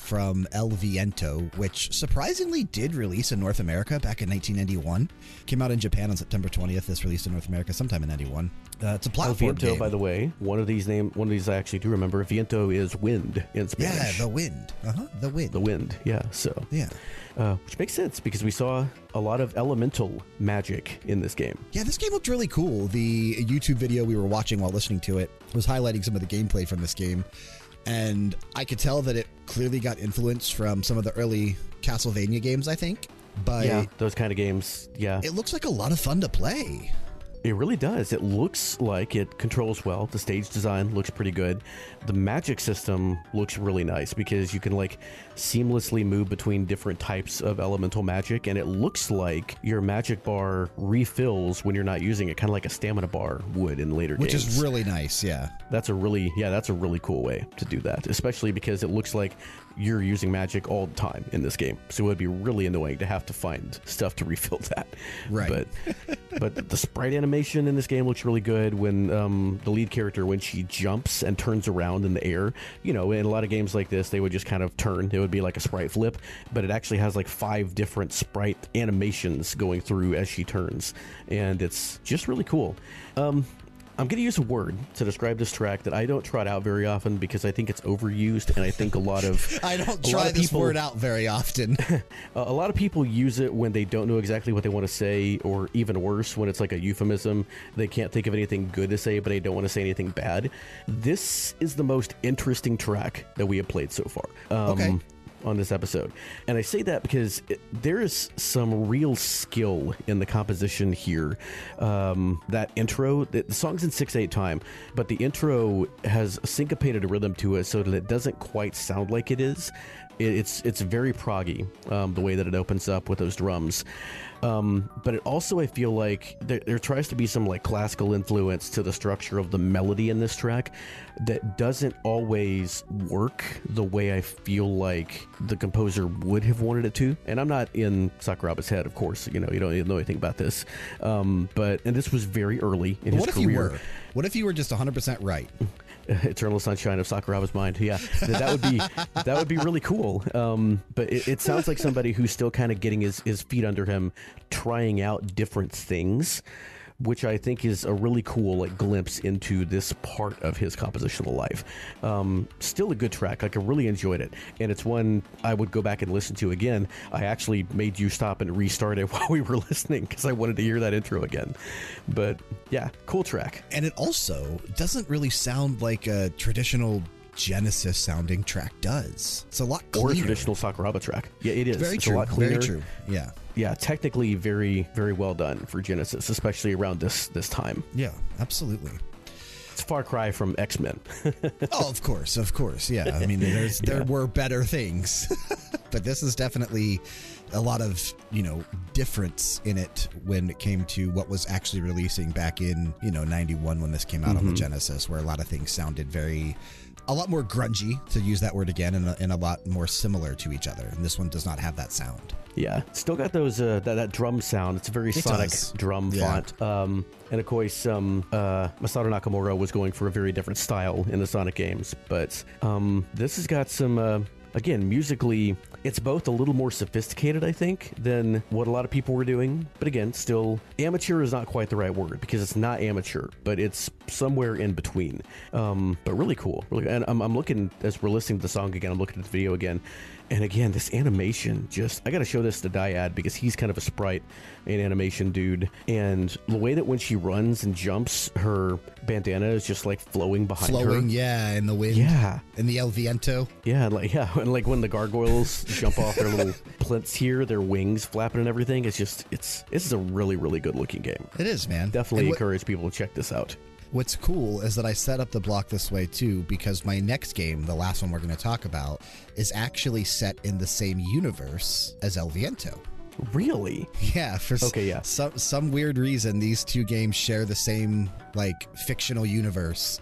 from El Viento, which surprisingly did release in North America back in 1991. Came out in Japan on September 20th. This released in North America sometime in 91. Uh, it's a El platform Viento, game. by the way, one of these name, one of these I actually do remember. Viento is wind in Spanish. yeah, the wind. Uh huh. The wind. the wind. Yeah. So, yeah. uh, which makes sense because we saw a lot of elemental magic in this game. Yeah, this game looked really cool. The YouTube video we were watching while listening to it was highlighting some of the gameplay from this game. And I could tell that it clearly got influence from some of the early Castlevania games, I think. But yeah, those kind of games. Yeah. it looks like a lot of fun to play. It really does. It looks like it controls well. The stage design looks pretty good. The magic system looks really nice because you can like seamlessly move between different types of elemental magic, and it looks like your magic bar refills when you're not using it, kind of like a stamina bar would in later days. Which games. is really nice, yeah. That's a really yeah, that's a really cool way to do that, especially because it looks like you're using magic all the time in this game. So it would be really annoying to have to find stuff to refill that. Right. But but the sprite animation in this game looks really good when um, the lead character when she jumps and turns around in the air. You know, in a lot of games like this, they would just kind of turn. It would be like a sprite flip, but it actually has like five different sprite animations going through as she turns, and it's just really cool. Um, I'm going to use a word to describe this track that I don't trot out very often because I think it's overused, and I think a lot of I don't try this people- word out very often. a a lot of people use it when they don't know exactly what they want to say, or even worse, when it's like a euphemism. They can't think of anything good to say, but they don't want to say anything bad. This is the most interesting track that we have played so far. Um, Okay. On this episode. And I say that because it, there is some real skill in the composition here. Um, that intro, the, the song's in 6 8 time, but the intro has syncopated a rhythm to it so that it doesn't quite sound like it is. It, it's it's very proggy um, the way that it opens up with those drums, um, but it also I feel like there, there tries to be some like classical influence to the structure of the melody in this track that doesn't always work the way I feel like the composer would have wanted it to. And I'm not in Sakuraba's head, of course. You know, you don't even know anything about this. Um, but and this was very early in what his if you career. were? What if you were just 100% right? Eternal Sunshine of Sakuraba's Mind. Yeah, Th- that would be that would be really cool. Um, but it, it sounds like somebody who's still kind of getting his, his feet under him, trying out different things, which I think is a really cool like glimpse into this part of his compositional life. Um, still a good track. Like I really enjoyed it, and it's one I would go back and listen to again. I actually made you stop and restart it while we were listening because I wanted to hear that intro again. But yeah, cool track. And it also doesn't really sound like a traditional Genesis sounding track does. It's a lot Or cleaner. a traditional Sakuraba track. Yeah, it is. Very it's true. a lot cleaner. Very true. Yeah. yeah, technically very very well done for Genesis, especially around this this time. Yeah. Absolutely. It's a far cry from X Men. oh, of course, of course. Yeah. I mean, there's there were better things, but this is definitely a lot of you know difference in it when it came to what was actually releasing back in you know '91 when this came out on the mm-hmm. Genesis, where a lot of things sounded very. A lot more grungy, to use that word again, and a, and a lot more similar to each other. And this one does not have that sound. yeah, still got those uh, that that drum sound. It's a very sonic does. drum Yeah. font. Um, and of course, um, uh, Masato Nakamura was going for a very different style in the Sonic games, but um, this has got some. Uh, Again, musically, it's both a little more sophisticated, I think, than what a lot of people were doing. But again, still, amateur is not quite the right word because it's not amateur, but it's somewhere in between. Um, but really cool. Really, and I'm, I'm looking as we're listening to the song again. I'm looking at the video again, and again, this animation just—I got to show this to Dyad because he's kind of a sprite and animation dude, and the way that when she runs and jumps, her bandana is just like flowing behind her. Flowing, yeah, in the wind. Yeah. In the El Viento. Yeah, like yeah, and like when the gargoyles jump off their little plinths here, their wings flapping and everything. It's just it's this is a really really good looking game. It is, man. Definitely what- encourage people to check this out. What's cool is that I set up the block this way too because my next game, the last one we're going to talk about, is actually set in the same universe as El Viento. Really? Yeah, for Okay, yeah. some some weird reason, these two games share the same like fictional universe.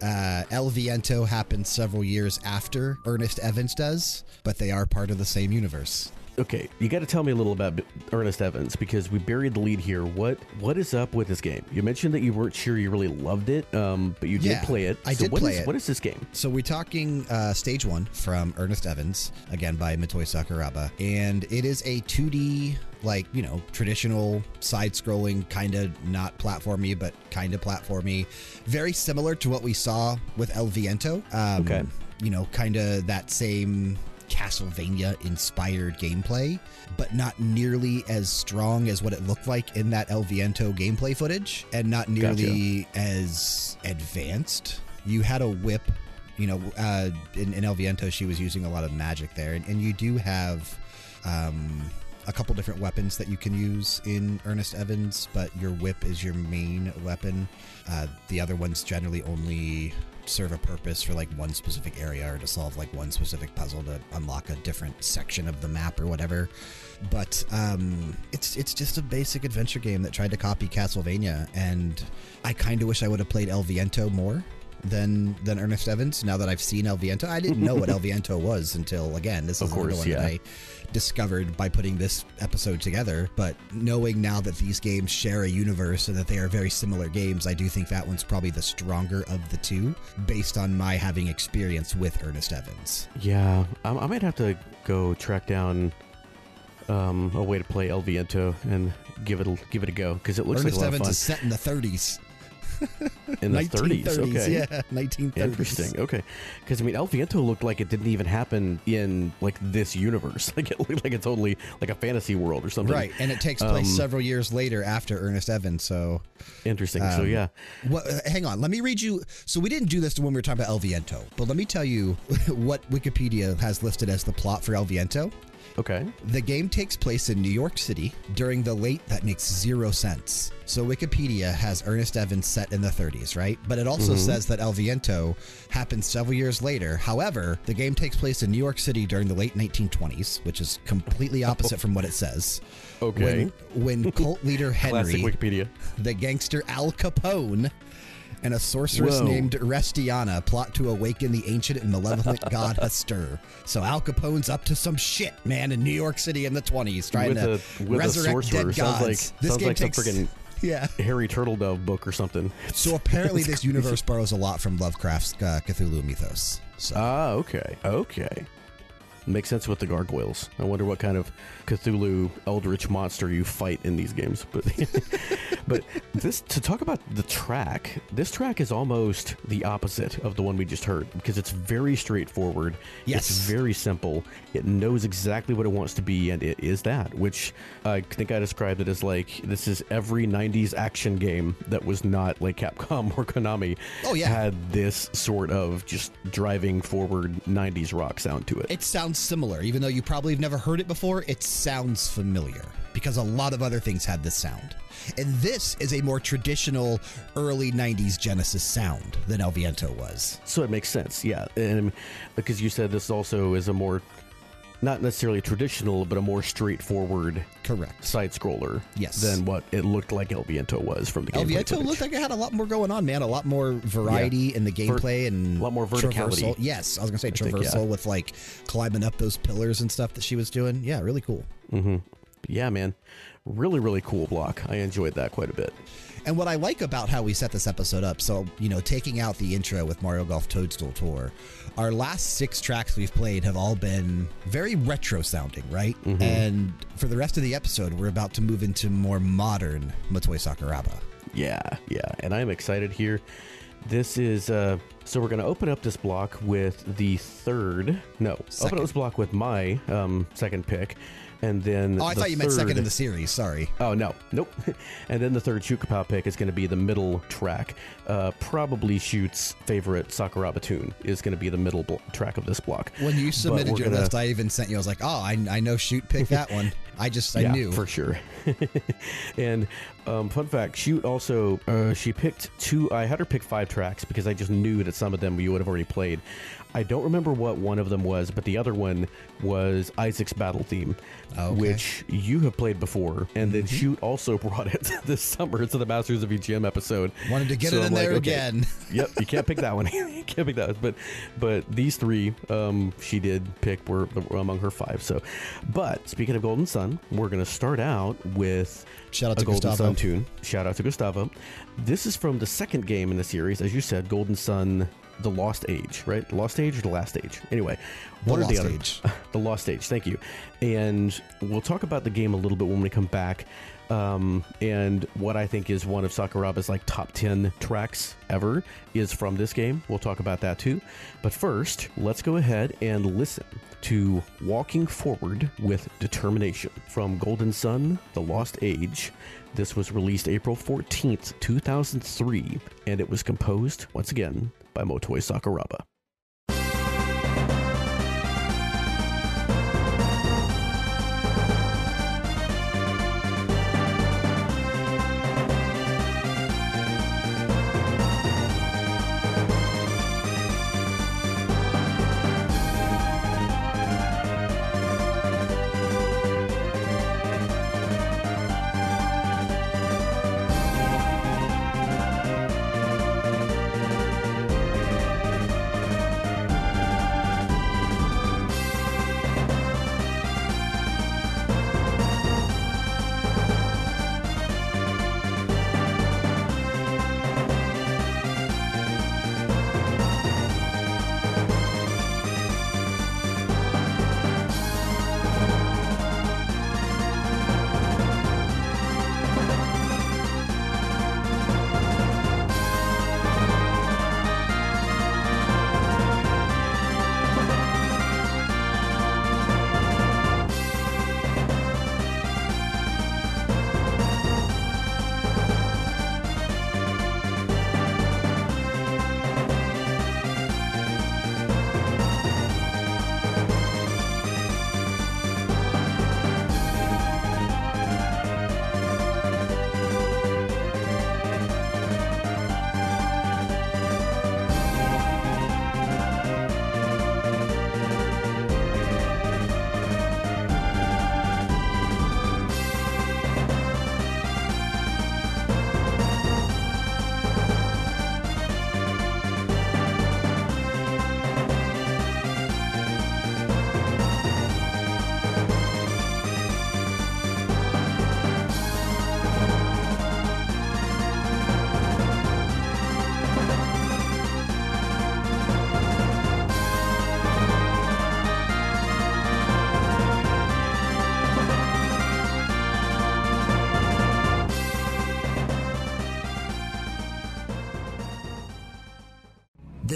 Uh, El Viento happened several years after Earnest Evans does, but they are part of the same universe. Okay, you got to tell me a little about Earnest Evans because we buried the lead here. What what is up with this game? You mentioned that you weren't sure you really loved it, um, but you did Yeah, play it. I So did what play is- it. What is this game? So we're talking uh, stage one from Earnest Evans, again by Motoi Sakuraba, and it is a 2D, like you know, traditional side-scrolling, kind of not platformy, but kind of platformy, very similar to what we saw with El Viento. Um, Okay. You know, kind of that same Castlevania-inspired gameplay, but not nearly as strong as what it looked like in that El Viento gameplay footage, and not nearly as advanced. You had a whip you know, uh, in, in El Viento, she was using a lot of magic there, and, and you do have um, a couple different weapons that you can use in Earnest Evans, but your whip is your main weapon. Uh, the other ones generally only serve a purpose for like one specific area or to solve like one specific puzzle to unlock a different section of the map or whatever. But um, it's it's just a basic adventure game that tried to copy Castlevania, and I kind of wish I would have played El Viento more than than Earnest Evans. Now that I've seen El Viento, I didn't know what El Viento was until again this Of is another course, one yeah. that I discovered by putting this episode together. But knowing now that these games share a universe and that they are very similar games, I do think that one's probably the stronger of the two, based on my having experience with Earnest Evans. Yeah, I, I might have to go track down um, a way to play El Viento and give it a, give it a go because it looks Ernest like a lot Evans of is set in the 30s. in the 30s. 1930s, Okay, Yeah, 1930s. Interesting. Okay, because I mean, El Viento looked like it didn't even happen in like this universe. Like it looked like a totally like a fantasy world or something. Right, and it takes place Um, several years later after Earnest Evans. So, Interesting. so Um, yeah, what, uh, hang on, let me read you. So we didn't do this when we were talking about El Viento, but let me tell you what Wikipedia has listed as the plot for El Viento. Okay. The game takes place in New York City during the late. That makes zero sense. So Wikipedia has Earnest Evans set in the 30s, right? But it also mm-hmm. says that El Viento happened several years later. However, the game takes place in New York City during the late 1920s, which is completely opposite from what it says. Okay. When, when cult leader Classic Henry, Wikipedia. the gangster Al Capone, and a sorceress Whoa. named Restiana plot to awaken the ancient and malevolent god Hastur. So Al Capone's up to some shit, man, in New York City in the 20s, trying With to a with resurrect dead Sounds gods. like this sounds game like takes, some freaking yeah. Harry Turtledove book or something. So apparently, this universe borrows a lot from Lovecraft's uh, Cthulhu mythos. So Ah, okay, okay. Makes sense with the gargoyles. I wonder what kind of Cthulhu eldritch monster you fight in these games. But but this to talk about the track, this track is almost the opposite of the one we just heard because it's very straightforward. Yes. It's very simple. It knows exactly what it wants to be and it is that, which I think I described it as like this is every 90s action game that was not like Capcom or Konami Oh, yeah. had this sort of just driving forward 90s rock sound to it. it sounds similar, even though you probably have never heard it before. It sounds familiar because a lot of other things had this sound. And this is a more traditional early 90s Genesis sound than El Viento was. So it makes sense, yeah. And because you said this also is a more, not necessarily traditional, but a more straightforward Correct. side scroller Yes. than what it looked like El Viento was from the El gameplay Viento footage. looked like it had a lot more going on, man. A lot more variety in the gameplay and a lot more verticality. traversal. Yes, I was gonna say think, traversal yeah. with like climbing up those pillars and stuff that she was doing. Yeah, really cool. Mm-hmm. yeah, man. Really, really cool block. I enjoyed that quite a bit. And what I like about how we set this episode up, so, you know, taking out the intro with Mario Golf Toadstool Tour, our last six tracks we've played have all been very retro sounding, right? And for the rest of the episode, we're about to move into more modern Motoi Sakuraba. Yeah, yeah, and I'm excited here. This is uh so we're gonna open up this block with the third no open up this block with my um second pick, and then Oh, I the thought you meant second in the series. Sorry. Oh no, nope. and then the third shoot kapow pick is going to be the middle track. Uh, probably Shoot's favorite Sakuraba tune is going to be the middle blo- track of this block. When you submitted your gonna- list, I even sent you. I was like, "Oh, I, I know. Shoot, picked that one." I just I yeah, knew. for sure. and um, fun fact, Shoot also uh, she picked two. I had her pick five tracks because I just knew that some of them you would have already played. I don't remember what one of them was, but the other one was Isaac's battle theme, Oh, Okay. Mm-hmm. which you have played before, and then Shoot also brought it this summer to the Masters of EGM episode. Wanted to get So it in I'm like, there okay, again. yep, you can't pick that one. you can't pick that one. But but these three, um, she did pick were, were among her five. So, but speaking of Golden Sun, we're gonna start out with Shout out to Golden Gustavo. Sun tune. Shout out to Gustavo. This is from the second game in the series, as you said, Golden Sun. The Lost Age, right? Lost Age or the Last Age? Anyway, The one or Lost other. Age. the Lost Age. Thank you. And we'll talk about the game a little bit when we come back. Um, and what I think is one of Sakuraba's like top 10 tracks ever is from this game. We'll talk about that too. But first, let's go ahead and listen to Walking Forward with Determination from Golden Sun, The Lost Age. This was released April 14th, 2003, and it was composed, once again, by Motoi Sakuraba.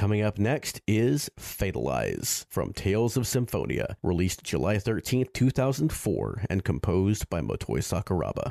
Coming up next is Fatalize from Tales of Symphonia, released July 13, 2004, and composed by Motoi Sakuraba.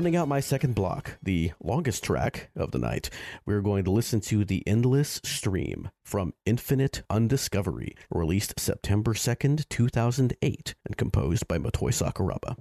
Rounding out my second block, the longest track of the night, we're going to listen to The Endless Stream from Infinite Undiscovery, released September 2nd, 2008, and composed by Motoi Sakuraba.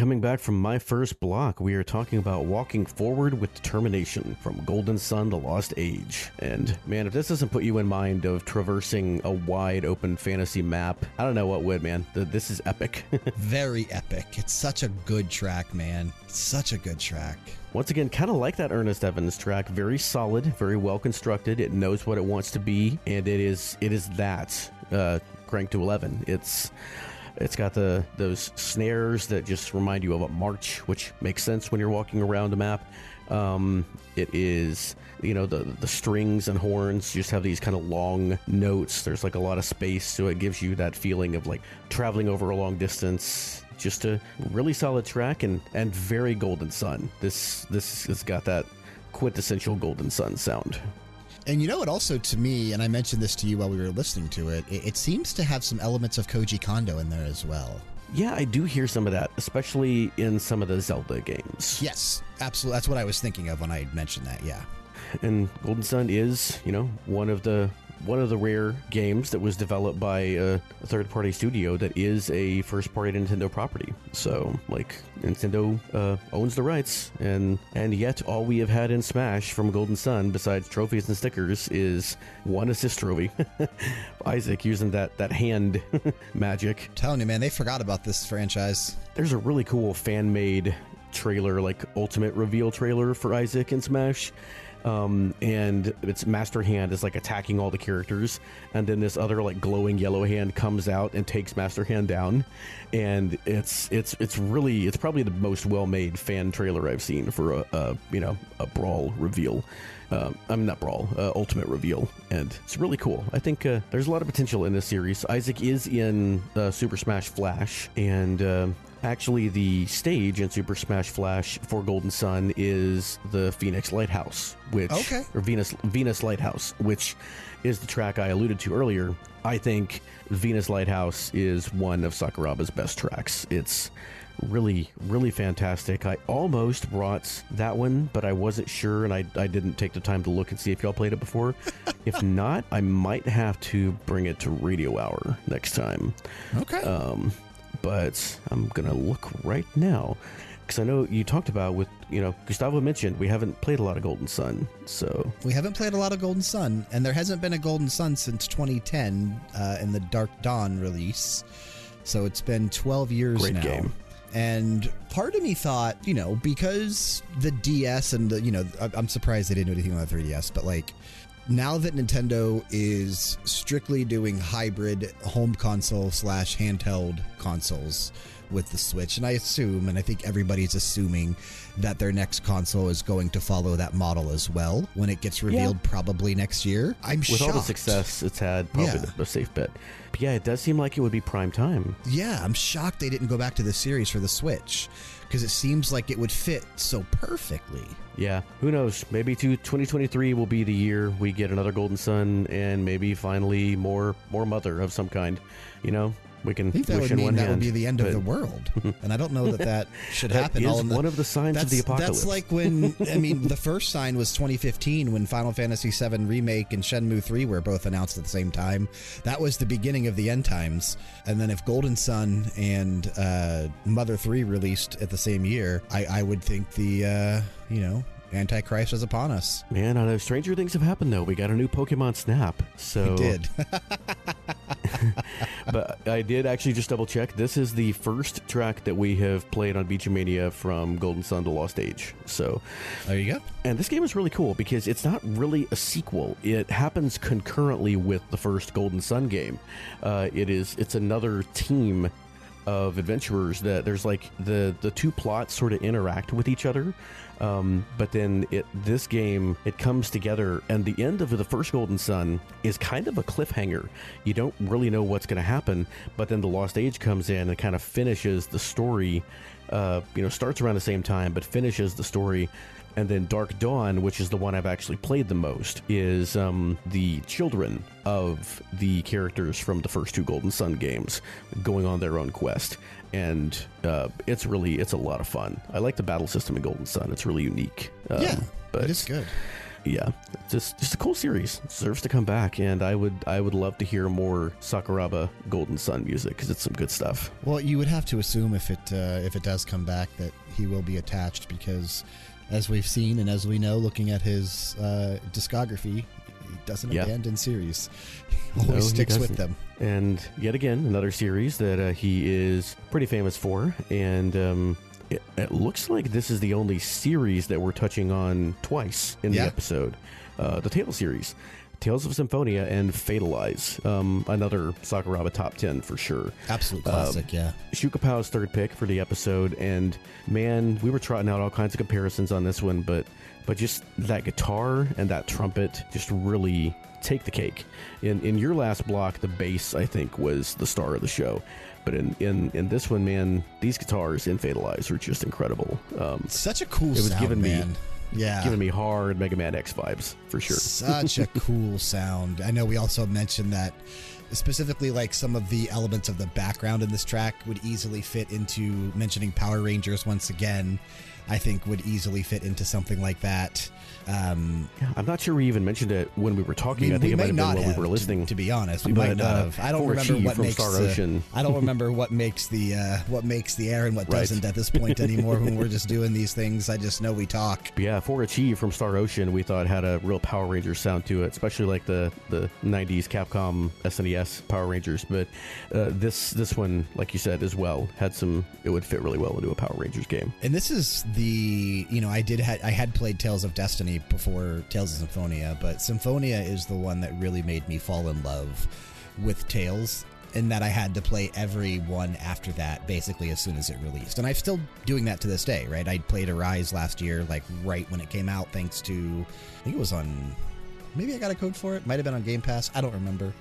Coming back from my first block, we are talking about walking forward with determination from Golden Sun: The Lost Age. And man, if this doesn't put you in mind of traversing a wide open fantasy map, I don't know what would, man. This is epic. Very epic. It's such a good track, man. It's such a good track. Once again, kind of like that Earnest Evans track, very solid, very well constructed. It knows what it wants to be, and it is it is that uh, cranked to eleven. It's it's got the those snares that just remind you of a march, which makes sense when you're walking around a map. Um, it is you know the the strings and horns just have these kind of long notes. There's like a lot of space, so it gives you that feeling of like traveling over a long distance just a really solid track and and very golden sun this this has got that quintessential golden sun sound And you know what? Also, to me, and I mentioned this to you while we were listening to it, it, it seems to have some elements of Koji Kondo in there as well. yeah i do hear some of that especially in some of the zelda games Yes, absolutely. That's what I was thinking of when I mentioned that. Yeah. and golden sun is you know one of the one of the rare games that was developed by a, a third-party studio that is a first-party Nintendo property. So, like, Nintendo uh, owns the rights, and and yet all we have had in Smash from Golden Sun, besides trophies and stickers, is one assist trophy. Isaac using that that hand magic. telling you, man, they forgot about this franchise. There's a really cool fan-made trailer, like ultimate reveal trailer for Isaac in Smash. Um, and its master hand is like attacking all the characters, and then this other like glowing yellow hand comes out and takes master hand down, and it's it's it's really it's probably the most well-made fan trailer I've seen for a, a you know a brawl reveal. Um, I'm not brawl, uh, ultimate reveal, and it's really cool. I think uh, there's a lot of potential in this series. Isaac is in uh, Super Smash Flash, and uh, actually the stage in Super Smash Flash for Golden Sun is the Phoenix Lighthouse, which Okay. or Venus Venus Lighthouse, which is the track I alluded to earlier. I think Venus Lighthouse is one of Sakuraba's best tracks. It's really, really fantastic. I almost brought that one, but I wasn't sure and I, I didn't take the time to look and see if y'all played it before. if not, I might have to bring it to Radio Hour next time. Okay. Um, but I'm gonna look right now because I know you talked about with you know Gustavo mentioned we haven't played a lot of Golden Sun, so we haven't played a lot of Golden Sun, and there hasn't been a Golden Sun since 2010 uh, in the Dark Dawn release. So it's been 12 years Great now. game. And part of me thought, you know, because the DS and the, you know, I'm surprised they didn't do anything on the 3DS, but like now that Nintendo is strictly doing hybrid home console slash handheld consoles with the Switch, and I assume, and I think everybody's assuming that their next console is going to follow that model as well when it gets revealed probably next year. I'm sure. with shocked. all the success it's had, probably Yeah. the, the safe bet. But yeah, it does seem like it would be prime time. Yeah, I'm shocked they didn't go back to the series for the Switch because it seems like it would fit so perfectly. Yeah, who knows? Maybe to 2023 will be the year we get another Golden Sun, and maybe finally more more Mother of some kind. You know, we can I think that would in mean one that hand. would be the end of the world, and I don't know that that should that happen. is all in the, one of the signs of that's, the apocalypse. That's like when I mean the first sign was 2015 when Final Fantasy VII remake and Shenmue 3 were both announced at the same time. That was the beginning of the end times. And then if Golden Sun and uh, Mother 3 released at the same year, I, I would think the uh, you know Antichrist is upon us. Man, I know stranger things have happened though. We got a new Pokemon Snap, so It did. but I did actually just double check. This is the first track that we have played on Beach Mania from Golden Sun to Lost Age. So, there you go. and this game is really cool because it's not really a sequel. It happens concurrently with the first Golden Sun game. Uh, it is it's another team of adventurers that there's like the the two plots sort of interact with each other. Um, but then it this game it comes together and the end of the first golden sun is kind of a cliffhanger you don't really know what's going to happen but then the lost age comes in and kind of finishes the story uh, you know starts around the same time but finishes the story and then Dark Dawn, which is the one I've actually played the most, is um, the children of the characters from the first two Golden Sun games going on their own quest. And uh, it's really, it's a lot of fun. I like the battle system in Golden Sun. It's really unique. Um, yeah, but it is good. yeah, just just a cool series. It deserves to come back, and I would I would love to hear more Sakuraba Golden Sun music because it's some good stuff. Well, you would have to assume if it uh, if it does come back that he will be attached because, as we've seen and as we know, looking at his uh, discography, he doesn't Yeah. abandon series. He always No, he sticks with them. And yet again, another series that uh, he is pretty famous for, and um, it, it looks like this is the only series that we're touching on twice in Yeah. the episode. Uh, the Tales series. Tales of Symphonia and Fatalize, um, another Sakuraba top 10 for sure. Absolute Um, classic, yeah. Shukapau's third pick for the episode, and man, we were trotting out all kinds of comparisons on this one, but but just that guitar and that trumpet just really take the cake. In in your last block, the bass I think was the star of the show, but in in in this one, man, these guitars in Fatalize are just incredible. Um, Such a cool it was sound, giving me- yeah. Giving me hard Mega Man X vibes for sure. Such a cool sound. I know we also mentioned that specifically like some of the elements of the background in this track would easily fit into mentioning Power Rangers once again. I think would easily fit into something like that. Um, I'm not sure we even mentioned it when we were talking. mean, I think we it might have been while have, we were listening. To, to be honest, we But, might not uh, have. I don't remember what makes Star the, I don't remember what makes the uh, what makes the air and what Right. doesn't at this point anymore. when we're just doing these things, I just know we talk. But yeah, for Chi from Star Ocean, we thought had a real Power Rangers sound to it, especially like the, the '90s Capcom SNES Power Rangers. But uh, this this one, like you said, as well had some. It would fit really well into a Power Rangers game. And this is the you know I did ha- I had played Tales of Destiny before Tales of Symphonia, but Symphonia is the one that really made me fall in love with Tales. And that I had to play every one after that, basically as soon as it released, and I'm still doing that to this day. Right, I played Arise last year, like right when it came out, thanks to I think it was on maybe I got a code for it. Might have been on Game Pass. I don't remember.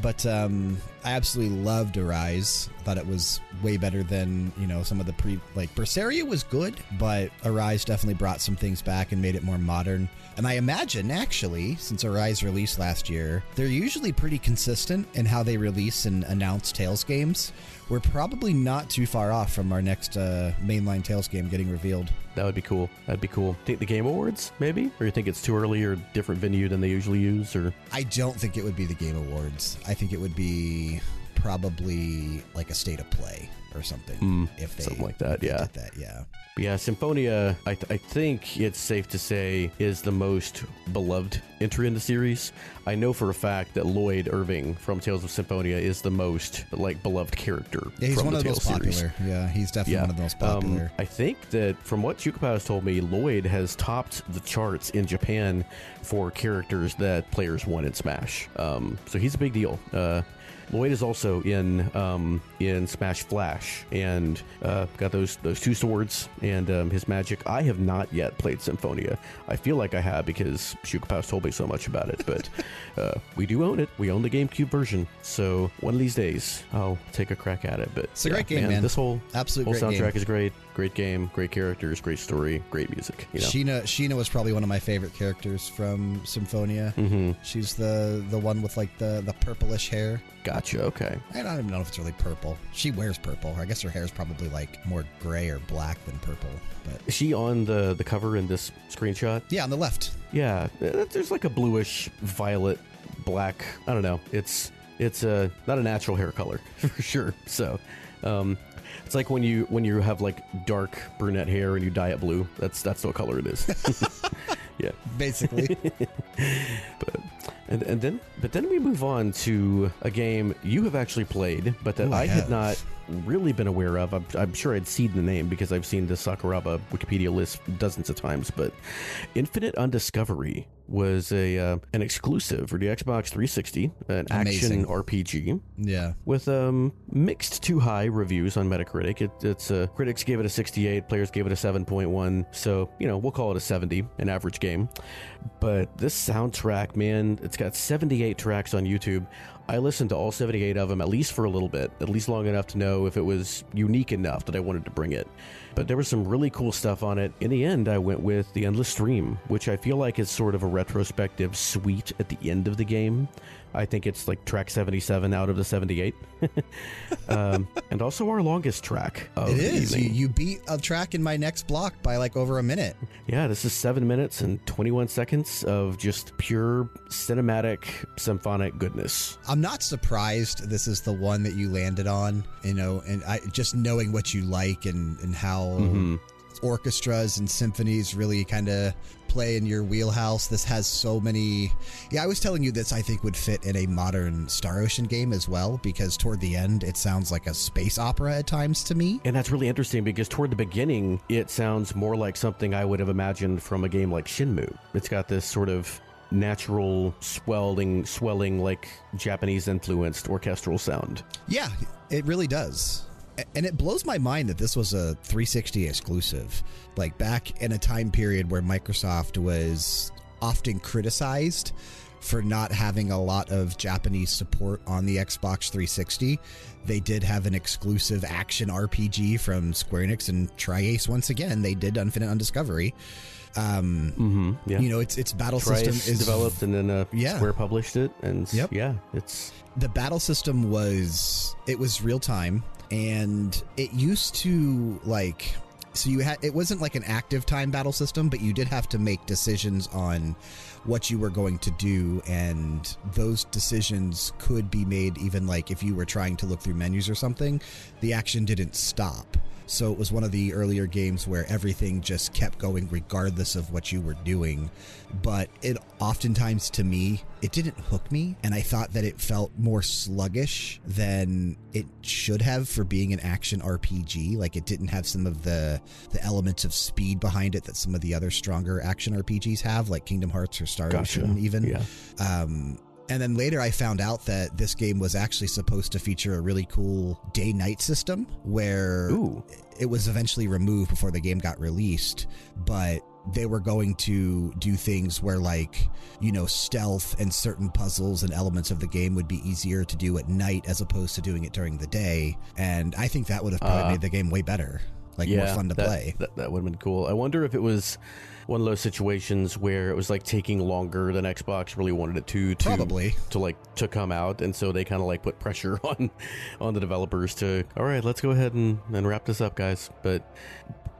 But um, I absolutely loved Arise. I thought it was way better than you know some of the pre like Berseria was good, but Arise definitely brought some things back and made it more modern. And I imagine actually, since Arise released last year, they're usually pretty consistent in how they release and announce Tales games. We're probably not too far off from our next uh, mainline Tales game getting revealed. That would be cool. That'd be cool. Think the Game Awards, maybe, or you think it's too early or different venue than they usually use, or I don't think it would be the Game Awards. I think it would be probably like a state of play or something. if they something like that, yeah. that, yeah. But yeah, Symphonia, I, th- I think it's safe to say, is the most beloved entry in the series. I know for a fact that Lloyd Irving from Tales of Symphonia is the most like beloved character. Yeah, he's from one the of the most series. popular. Yeah, he's definitely one of the most popular. Um, I think that from what Chukapa has told me, Lloyd has topped the charts in Japan for characters that players want in Smash. Um, so he's a big deal. Uh, Lloyd is also in um, in Smash Flash and uh, got those those two swords and um, his magic. I have not yet played Symphonia. I feel like I have because Shukapa's told me so much about it. But uh, we do own it. We own the GameCube version. So one of these days I'll take a crack at it. But It's a great game, man. This whole Absolute whole soundtrack game. is great. Great game, great characters, great story, great music. You know, Sheena Sheena was probably one of my favorite characters from Symphonia. hmm She's the the one with like the the purplish hair. gotcha. Okay, I don't even know if it's really purple. She wears purple. I guess her hair is probably like more gray or black than purple. But is she on the the cover in this screenshot? yeah, on the left. Yeah, there's like a bluish, violet, black. I don't know. It's it's uh, not a natural hair color for sure. So, um, it's like when you when you have like dark brunette hair and you dye it blue. That's that's what color it is. yeah. Basically, but and, and then but then we move on to a game you have actually played but that Ooh, I I, had not really been aware of I'm, I'm sure i'd seen the name because i've seen the sakuraba wikipedia list dozens of times but infinite undiscovery was a uh, an exclusive for the xbox 360 an Amazing. action rpg yeah. with um, mixed to high reviews on Metacritic. It, it's uh, critics gave it a 68, players gave it a 7.1. So you know we'll call it a 70, an average game. But this soundtrack, man, it's got 78 tracks on YouTube. I listened to all 78 of them at least for a little bit, at least long enough to know if it was unique enough that I wanted to bring it. But there was some really cool stuff on it. In the end, I went with The Endless Stream, which I feel like is sort of a retrospective suite at the end of the game. I think it's like track 77 out of the 78. um, and also our longest track It the. You, you beat a track in my next block by like over a minute. Yeah, this is seven minutes and 21 seconds of just pure cinematic symphonic goodness. I'm not surprised this is the one that you landed on, you know, and I just knowing what you like and, and how Mhm. Orchestras and symphonies really kind of play in your wheelhouse. This has so many. Yeah, I was telling you this, I think, would fit in a modern Star Ocean game as well, because toward the end, it sounds like a space opera at times to me. And that's really interesting because toward the beginning, it sounds more like something I would have imagined from a game like Shenmue. It's got this sort of natural swelling, swelling, like Japanese influenced orchestral sound. Yeah, it really does. And it blows my mind that this was a 360 exclusive. Like back in a time period where Microsoft was often criticized for not having a lot of Japanese support on the Xbox 360. They did have an exclusive action RPG from Square Enix and Tri-Ace once again. They did Infinite Undiscovery. Um, Mm-hmm. Yeah. You know, its its battle system is developed and then uh, Yeah. Square published it. And Yep. yeah, it's the battle system was it was real time and it used to like so you had it wasn't like an active time battle system but you did have to make decisions on what you were going to do and those decisions could be made even like if you were trying to look through menus or something the action didn't stop so it was one of the earlier games where everything just kept going regardless of what you were doing. But it oftentimes to me, it didn't hook me. And I thought that it felt more sluggish than it should have for being an action RPG. Like it didn't have some of the, the elements of speed behind it that some of the other stronger action RPGs have, like Kingdom Hearts or Star Gotcha. Ocean, even. Yeah. Um, and then later I found out that this game was actually supposed to feature a really cool day night system where Ooh. it was eventually removed before the game got released, but they were going to do things where like you know stealth and certain puzzles and elements of the game would be easier to do at night as opposed to doing it during the day and i think that would have probably Uh, made the game way better like yeah, more fun to that, play That, that would have been cool. I wonder if it was one of those situations where it was like taking longer than Xbox really wanted it to to Probably. to like to come out, and so they kind of like put pressure on on the developers to all right, let's go ahead and, and wrap this up, guys. But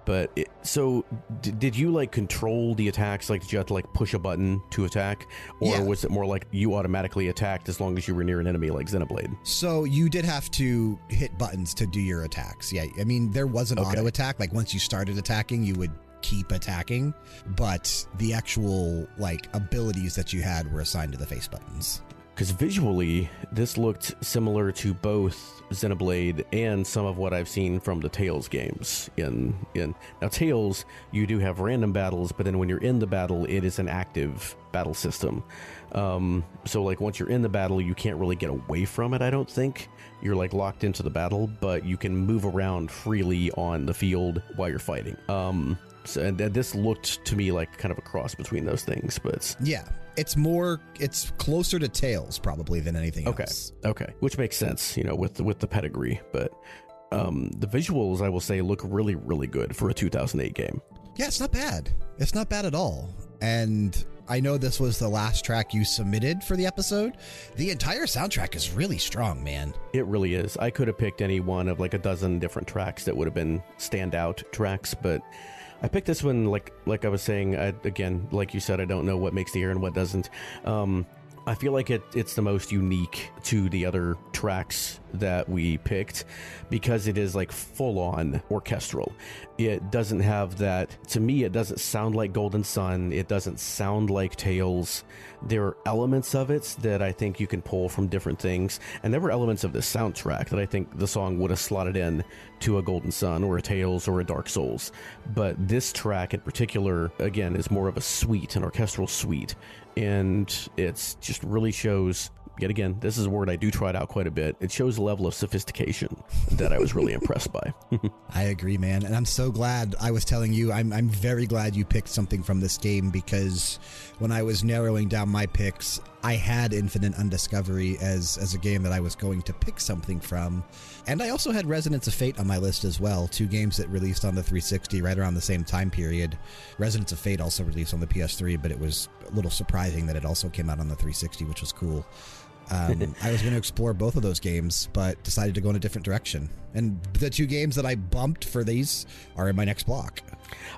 but it, so d- did you like control the attacks? Like did you have to like push a button to attack, or Yeah. was it more like you automatically attacked as long as you were near an enemy, like Xenoblade? So you did have to hit buttons to do your attacks. Yeah, I mean there was an Okay. auto attack. Like once you started attacking, you would keep attacking, but the actual like abilities that you had were assigned to the face buttons. Because visually, this looked similar to both Xenoblade and some of what I've seen from the Tales games. In in now Tales, you do have random battles, but then when you're in the battle, it is an active battle system. Um, so like once you're in the battle, you can't really get away from it. I don't think you're like locked into the battle, but you can move around freely on the field while you're fighting. Um, so, and, this looked to me like kind of a cross between those things, but Yeah, it's more it's closer to Tales probably than anything Okay. else. Okay, okay, which makes sense, you know, with the, with the pedigree. But um, the visuals, I will say, look really, really good for a 2008 game. Yeah, it's not bad. It's not bad at all. And I know this was the last track you submitted for the episode. The entire soundtrack is really strong, man. It really is. I could have picked any one of like a dozen different tracks that would have been standout tracks, but I picked this one. Like like I was saying I, again, like you said, I don't know what makes the air and what doesn't. Um, I feel like it, it's the most unique to the other tracks that we picked because it is like full on orchestral. It doesn't have that, to me, it doesn't sound like Golden Sun. It doesn't sound like Tales. There are elements of it that I think you can pull from different things. And there were elements of the soundtrack that I think the song would have slotted in to a Golden Sun or a Tales or a Dark Souls. But this track in particular, again, is more of a suite, an orchestral suite and it's just really shows yet again this is a word i do try it out quite a bit it shows a level of sophistication that i was really impressed by I agree, man. And I'm so glad I was telling you, I'm, I'm very glad you picked something from this game because when I was narrowing down my picks, I had Infinite Undiscovery as as a game that I was going to pick something from, and I also had Resonance of Fate on my list as well. Two games that released on the 360 right around the same time period. Resonance of Fate also released on the PS3, but it was a little surprising that it also came out on the 360, which was cool. Um, I was going to explore both of those games, but decided to go in a different direction. And the two games that I bumped for these are in my next block.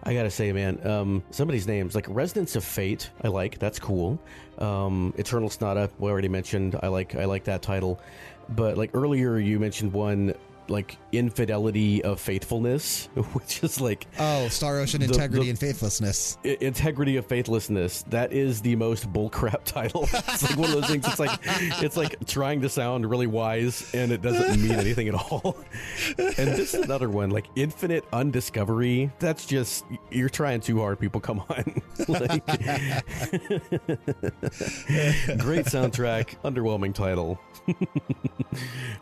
I gotta say, man, um, some of these names, like Resonance of Fate, I like. That's cool. Um, Eternal Sonata, we already mentioned. I like. I like that title. But like earlier, you mentioned one like infidelity of faithfulness, which is like oh, Star Ocean the- integrity the- and faithlessness. I- integrity of faithlessness. That is the most bullcrap title. it's like one of those things. It's like it's like trying to sound really wise and it doesn't mean anything at all. And this is another one, like infinite undiscovery. That's just you're trying too hard. People, come on. like, great soundtrack, underwhelming title.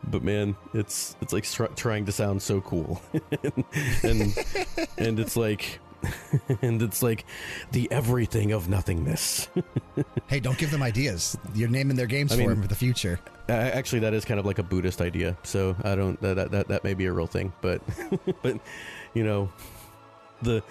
but man, it's it's like str- trying to sound so cool, and and it's like. and it's like the everything of nothingness. Hey, don't give them ideas. You're naming their games I for them for the future. Actually, that is kind of like a Buddhist idea. So I don't that that that, that may be a real thing, but but you know the,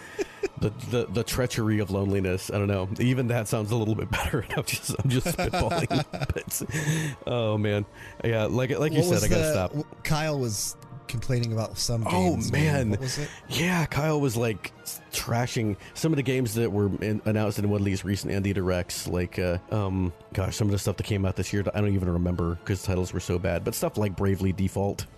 the the the treachery of loneliness. I don't know. Even that sounds a little bit better. I'm just I'm just spitballing. but oh man, yeah. Like like you What said, I gotta the- stop. Kyle was complaining about some Oh man, What was it? yeah. Kyle was like trashing some of the games that were in, announced in one of these recent Andy Directs. Like, uh, um, gosh, some of the stuff that came out this year. I don't even remember because titles were so bad. But stuff like Bravely Default.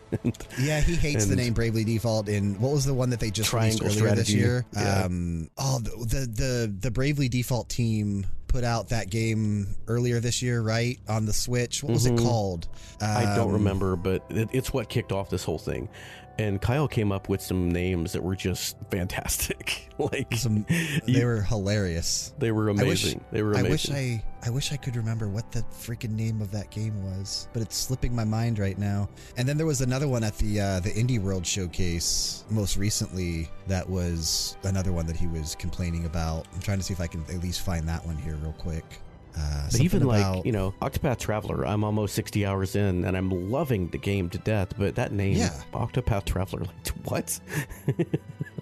Yeah, he hates the name Bravely Default. And what was the one that they just Triangle released earlier this year? Yeah. Um, oh, the, the the the Bravely Default team put out that game earlier this year, right on the Switch. What was it called? I don't Um, remember, but it, it's what kicked off this whole thing. And Kyle came up with some names that were just fantastic. like Some, they were hilarious. they were I wish, amazing. they were amazing. I wish I, I wish I could remember what the freaking name of that game was, but it's slipping my mind right now. And then there was another one at the uh, the Indie World showcase most recently. That was another one that he was complaining about. I'm trying to see if I can at least find that one here real quick. Uh, But even something like you know, Octopath Traveler, I'm almost 60 hours in, and I'm loving the game to death. But that name, Yeah. Octopath Traveler, like what?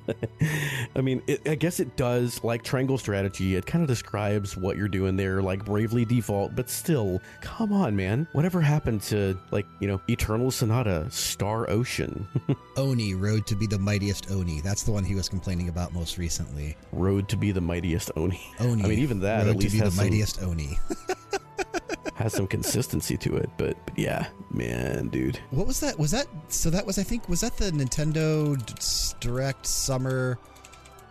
I mean, it, I guess it does like Triangle Strategy. It kind of describes what you're doing there, like Bravely Default. But still, come on, man. Whatever happened to like you know, Eternal Sonata, Star Ocean, Oni Road to be the mightiest Oni. That's the one he was complaining about most recently. Road to be the mightiest Oni? Oni. I mean, even that Road at least to be has the some, mightiest Oni. Has some consistency to it. But, but yeah, man, dude. What was that? Was that so? That was I think was that the Nintendo Direct Summer.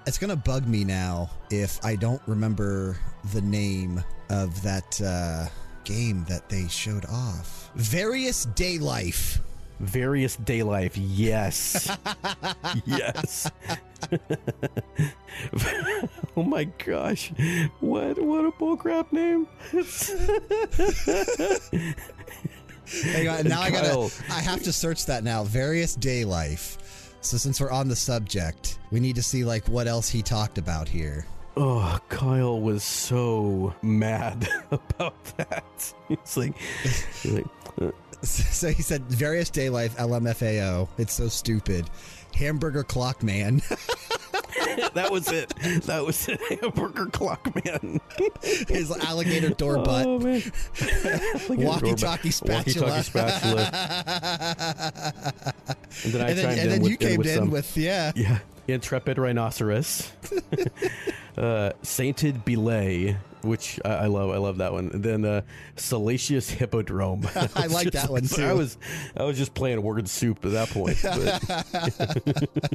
It's gonna bug me now if I don't remember the name of that uh, game that they showed off. Various Daylife. Various daylife, yes, yes. oh my gosh, what what a bullcrap name! Hang on, now I gotta. I have to search that now. Various Daylife. So since we're on the subject, we need to see like what else he talked about here. oh, Kyle was so mad about that. It's like, he's like uh, So he said various daylife LMFAO. It's so stupid. Hamburger Clock Man. that was it. That was it. Hamburger clock man. His alligator door oh, butt. Oh man. Walkie-talkie spatula. Walkie-talkie spatula. and then I and then, chimed and in then with, you came with in some, with yeah. Yeah. Intrepid Rhinoceros. uh, Sainted Belay, which I, I love. I love that one. And then uh, Salacious Hippodrome. I like that one, too. I was I was just playing word soup at that point.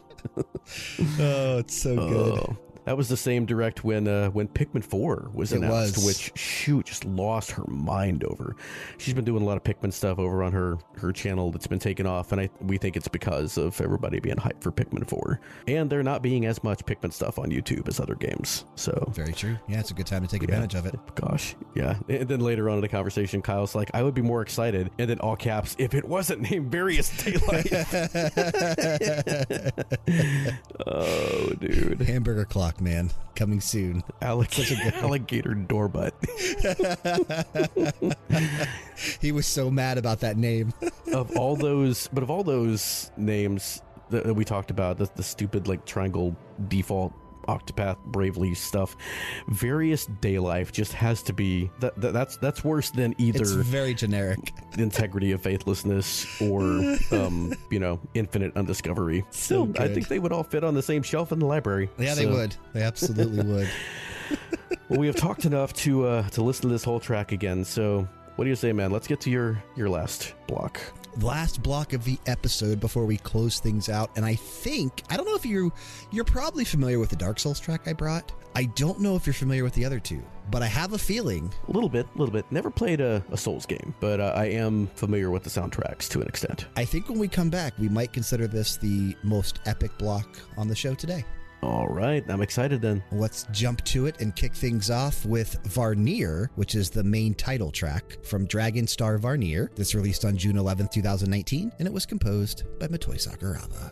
Oh, it's so good. That was the same direct when uh, when Pikmin Four was It announced, was. which shoot just lost her mind over. She's been doing a lot of Pikmin stuff over on her her channel that's been taken off, and I we think it's because of everybody being hyped for Pikmin Four, and there not being as much Pikmin stuff on YouTube as other games. So Very true. Yeah, it's a good time to take advantage of it. Gosh, yeah. And then later on in the conversation, Kyle's like, I would be more excited. And then all caps, if it wasn't named Various Daylight. oh, dude. Hamburger Clock block, man. Coming soon. Alligator, alligator doorbutt. he was so mad about that name. of all those, but of all those names that, that we talked about, the, the stupid like triangle default Octopath Bravely stuff, various daylife just has to be that, that that's that's worse than either It's very generic. integrity of faithlessness or um you know infinite undiscovery. So I think they would all fit on the same shelf in the library. Yeah, they would. They absolutely would. Well, we have talked enough to uh to listen to this whole track again. So what do you say, man? Let's get to your your last block. Last block of the episode before we close things out and i think i don't know if you you're probably familiar with the dark souls track i brought i don't know if you're familiar with the other two but i have a feeling A little bit, a little bit. Never played a, a Souls game, but uh, I am familiar with the soundtracks to an extent. i think when we come back we might consider this the most epic block on the show today All right, I'm excited then. let's jump to it and kick things off with varnir which is the main title track from dragon star varnir this released on june 11th 2019 and it was composed by motoi sakuraba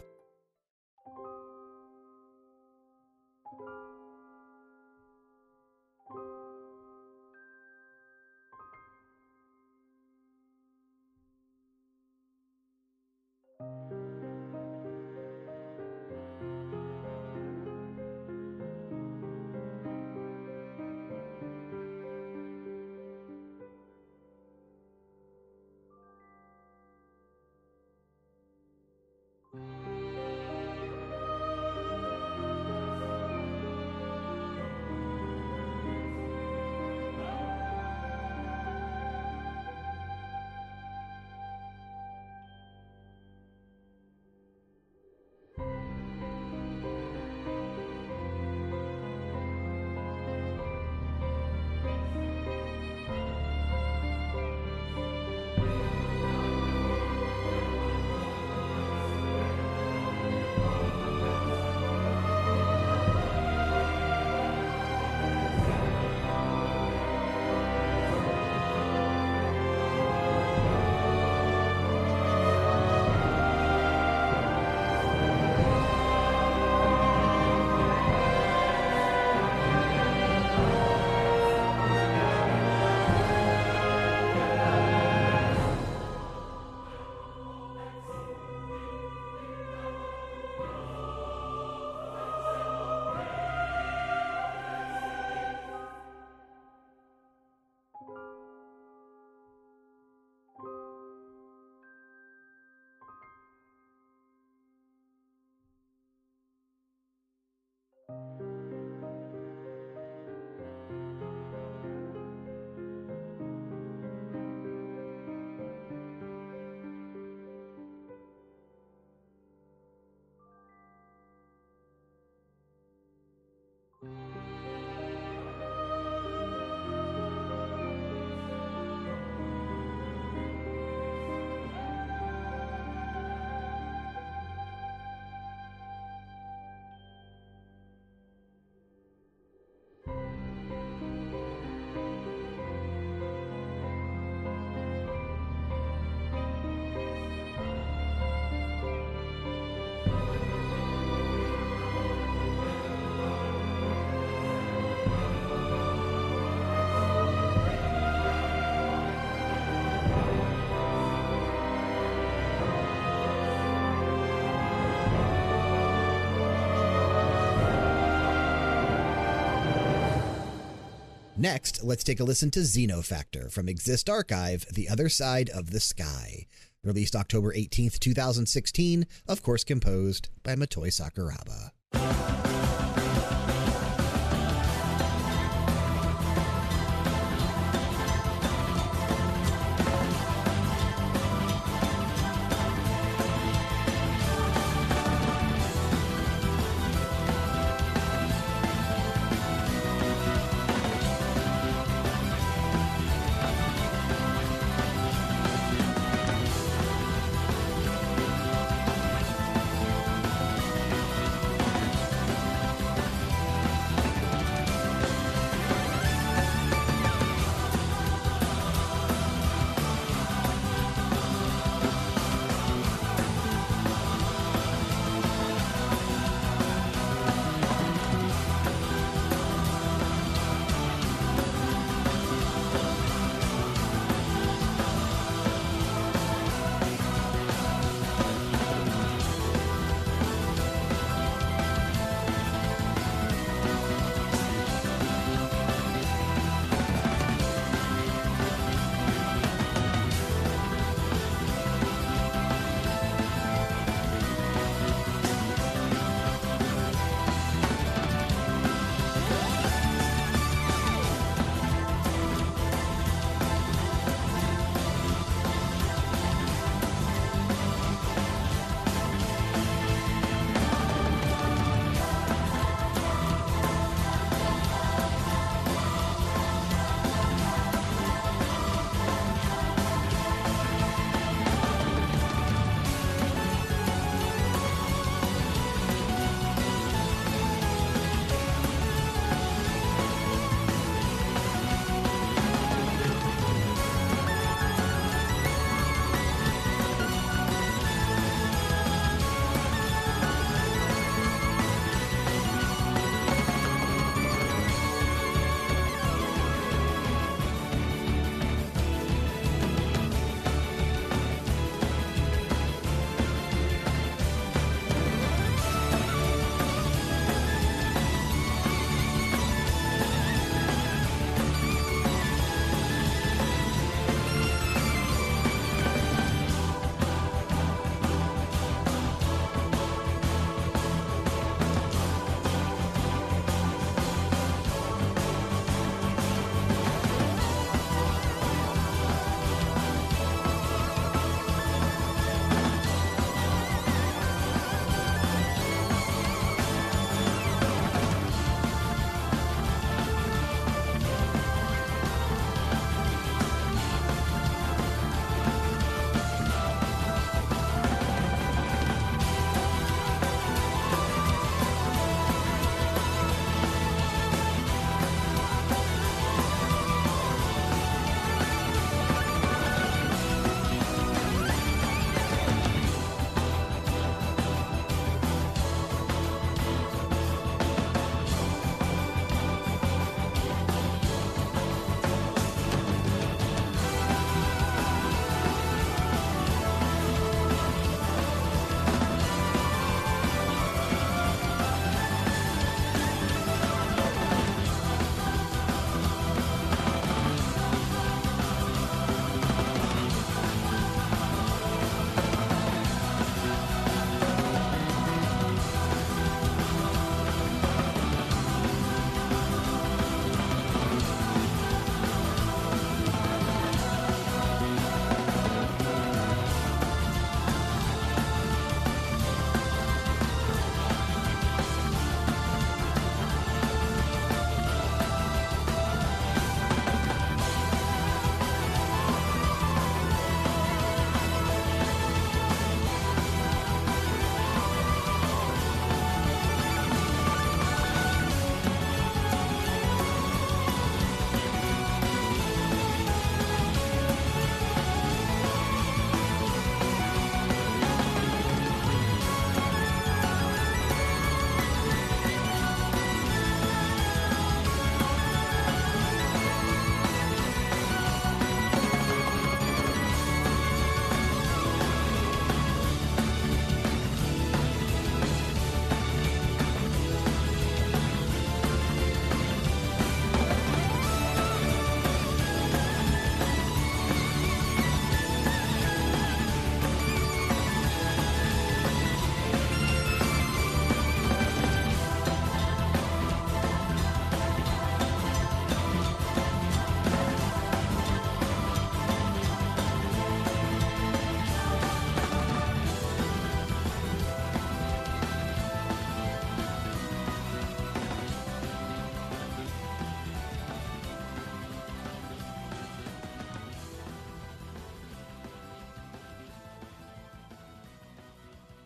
Next, let's take a listen to Xenofactor from Exist Archive, The Other Side of the Sky. Released October 18th, 2016, of course composed by Motoi Sakuraba.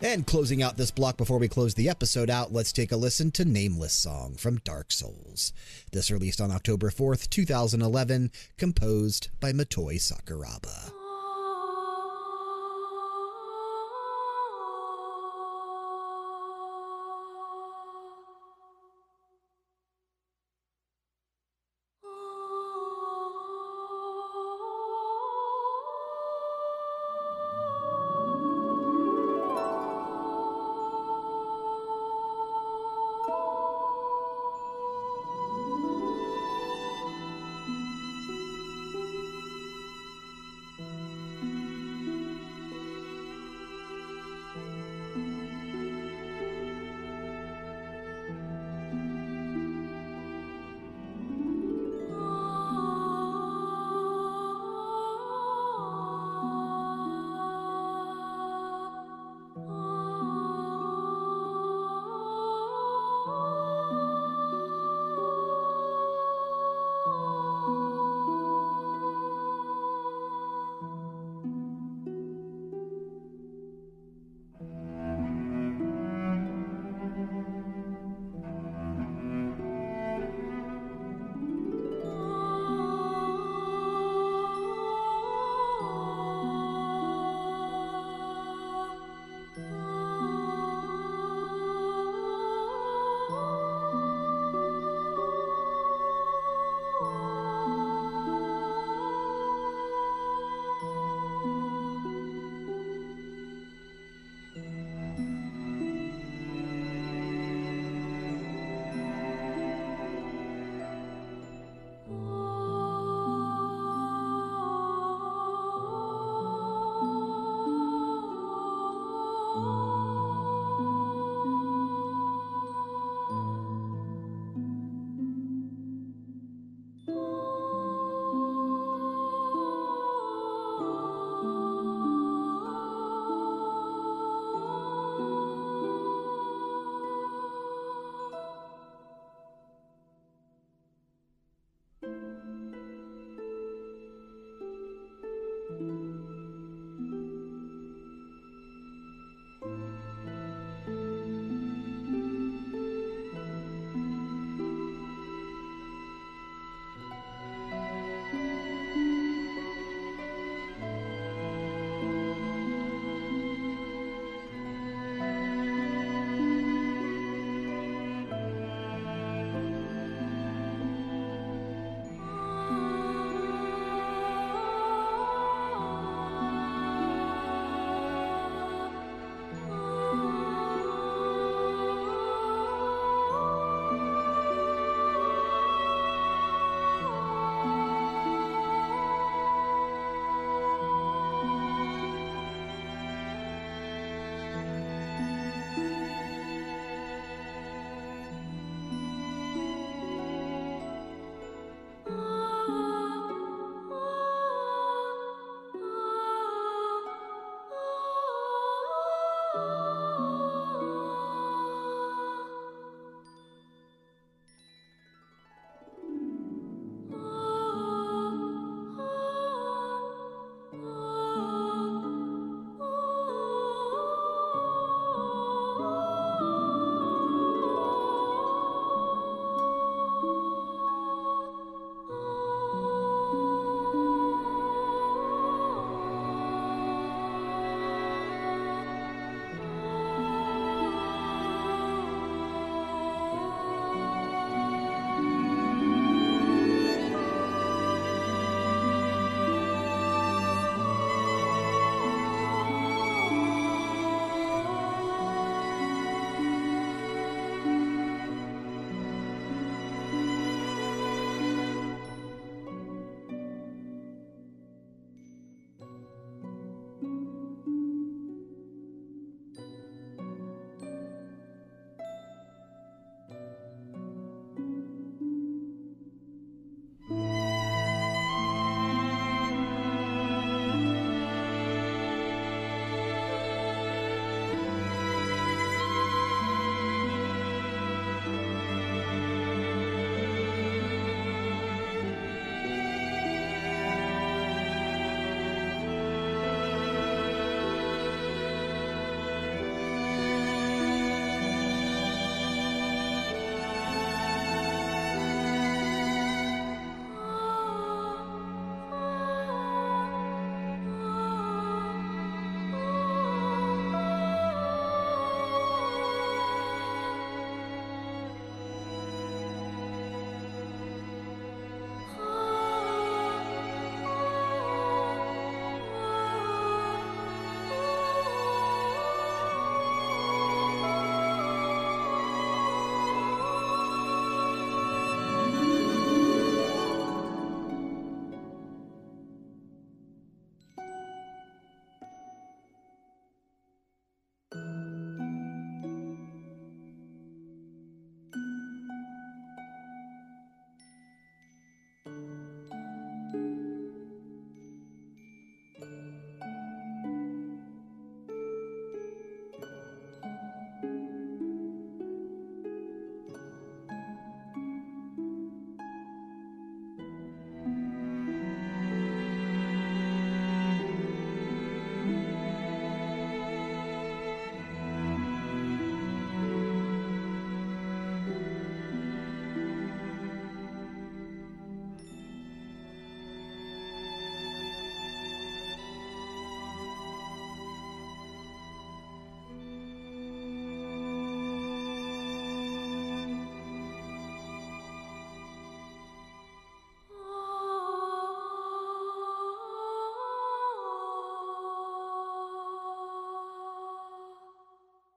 And closing out this block before we close the episode out, let's take a listen to Nameless Song from Dark Souls. This released on October 4th, 2011, composed by Motoi Sakuraba.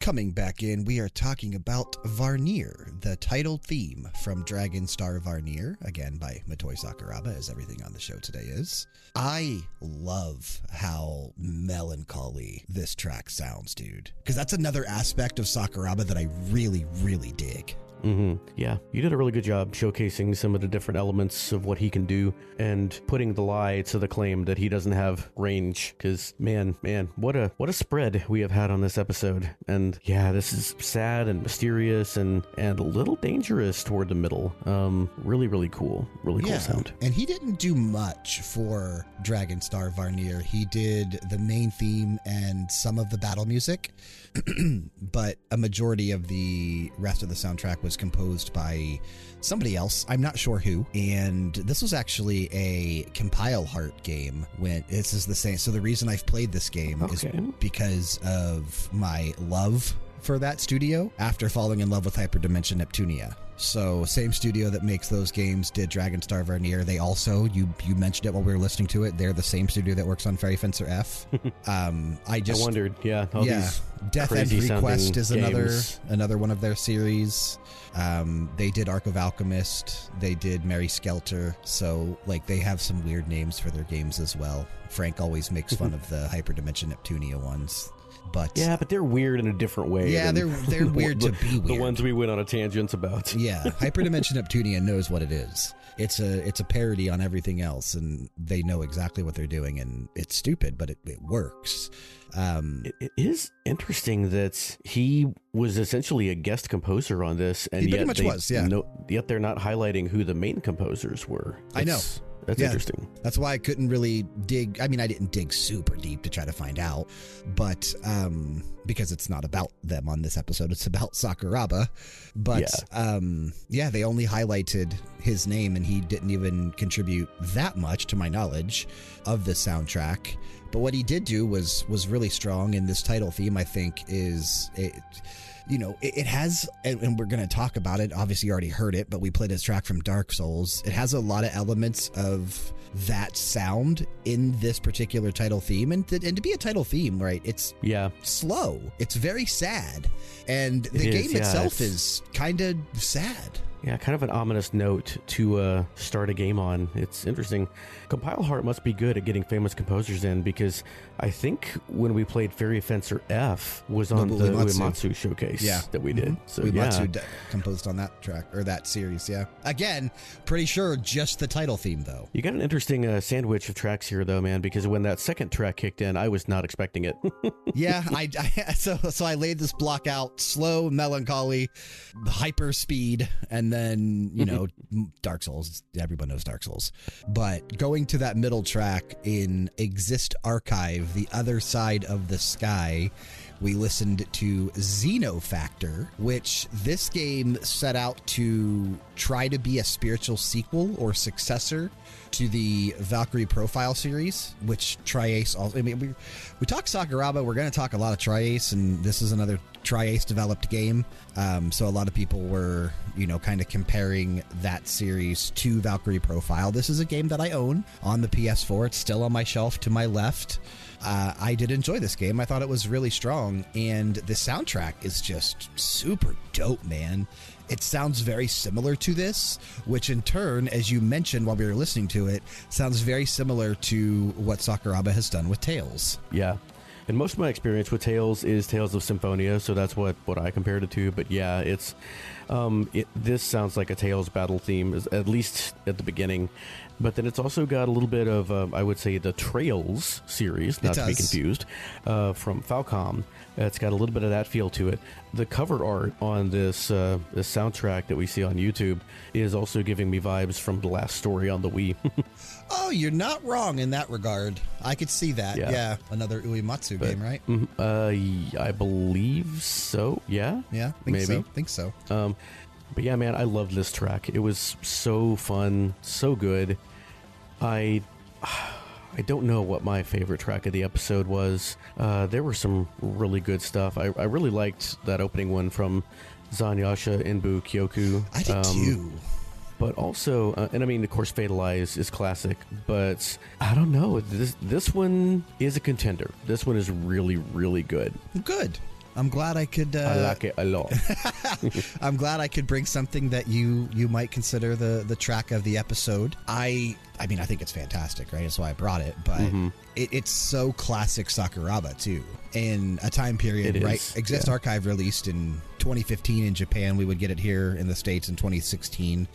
Coming back in, we are talking about Varnir, the title theme from Dragon Star Varnir, again by Motoi Sakuraba, as everything on the show today is. I love how melancholy this track sounds, dude. Because that's another aspect of Sakuraba that I really, really dig. Hmm Yeah, you did a really good job showcasing some of the different elements of what he can do and putting the lie to the claim that he doesn't have range. Because man, man, what a what a spread we have had on this episode. And yeah, this is sad and mysterious and and a little dangerous toward the middle. Um, really, really cool, really cool sound. And he didn't do much for Dragon Star Varnir. He did the main theme and some of the battle music, but a majority of the rest of the soundtrack was composed by somebody else. I'm not sure who. And this was actually a compile heart game when this is the same. So the reason I've played this game is because of my love for that studio after falling in love with Hyperdimension Neptunia. So, same studio that makes those games did Dragon Star Varnir. They also, you you mentioned it while we were listening to it. They're the same studio that works on Fairy Fencer F. um, I just I wondered, yeah, all yeah, these Death End Request is another games. another one of their series. Um, they did Ark of Alchemist. They did Mary Skelter. So like they have some weird names for their games as well. Frank always makes fun of the Hyperdimension Neptunia ones, but Yeah, but they're weird in a different way. Yeah, they're- they're the- weird to be The ones we went on a tangent about. yeah, Hyperdimension Neptunia knows what it is. It's a it's a parody on everything else, and they know exactly what they're doing, and it's stupid, but it, it works. Um, It, it is interesting that he was essentially a guest composer on this, and He pretty yet much they, was, yeah. no- yet they're not highlighting who the main composers were. I know. That's- Yeah. interesting. That's why I couldn't really dig. I mean, I didn't dig super deep to try to find out, but um, because it's not about them on this episode, it's about Sakuraba. But Yeah. um, yeah, they only highlighted his name, and he didn't even contribute that much, to my knowledge, of the soundtrack. But what he did do was was really strong, and this title theme, I think, is it. You know, it, it has, and, and we're going to talk about it. Obviously, you already heard it, but we played this track from Dark Souls. It has a lot of elements of that sound in this particular title theme, and to, and to be a title theme, right? It's Yeah, slow. It's very sad, and the It is, game yeah, itself it's- is kind of sad. Yeah, kind of an ominous note to uh, start a game on. It's interesting. Compile Heart must be good at getting famous composers in because I think when we played Fairy Fencer F was on the Uematsu. Uematsu showcase Yeah. that we did. Mhm. So we yeah, d- composed on that track or that series. Yeah. Again, pretty sure just the title theme though. You got an interesting uh, sandwich of tracks here, though, man. Because when that second track kicked in, I was not expecting it. yeah, I, I so so I laid this block out slow, melancholy, hyper speed, and then you mm-hmm. know Dark Souls. Everyone knows Dark Souls, but going to that middle track in Exist Archive, the other side of the sky. We listened to Xenofactor, which this game set out to try to be a spiritual sequel or successor to the Valkyrie Profile series, which tri-Ace also. I mean, we we talk Sakuraba. We're going to talk a lot of tri-Ace, and this is another tri-Ace developed game. Um, so a lot of people were, you know, kind of comparing that series to Valkyrie Profile. This is a game that I own on the PS4. It's still on my shelf to my left. Uh, I did enjoy this game. I thought it was really strong, and the soundtrack is just super dope, man. It sounds very similar to this, which in turn, as you mentioned while we were listening to it, sounds very similar to what Sakuraba has done with Tales. yeah. And most of my experience with Tales is Tales of Symphonia, so that's what, what I compared it to. But yeah, it's um, it, this sounds like a Tales battle theme, at least at the beginning. But then it's also got a little bit of, um, I would say, the Trails series, not to be confused, uh, from Falcom. It's got a little bit of that feel to it. The cover art on this uh, this soundtrack that we see on YouTube is also giving me vibes from the last story on the Wii. Oh, you're not wrong in that regard. I could see that. Yeah, Yeah. another Uematsu game, right? Mhm. uh, I believe so. Yeah. Yeah, think Maybe. so. Think so. Um, but yeah, man, I loved this track. It was so fun, so good. I I don't know what my favorite track of the episode was. Uh, there were some really good stuff. I, I really liked that opening one from Zanyasha Inbu Kyoku. I did Um, too. But also, uh, and I mean, of course, Fatalize is classic, but I don't know. This this one is a contender. This one is really, really good. Good. I'm glad I could. Uh, I like it a lot. I'm glad I could bring something that you you might consider the the track of the episode. I I mean I think it's fantastic, right? That's why I brought it. But Mm-hmm. it, it's so classic Sakuraba too. In a time period, It right? is, Exist yeah. Archive released in 2015 in Japan. We would get it here in the states in 2016.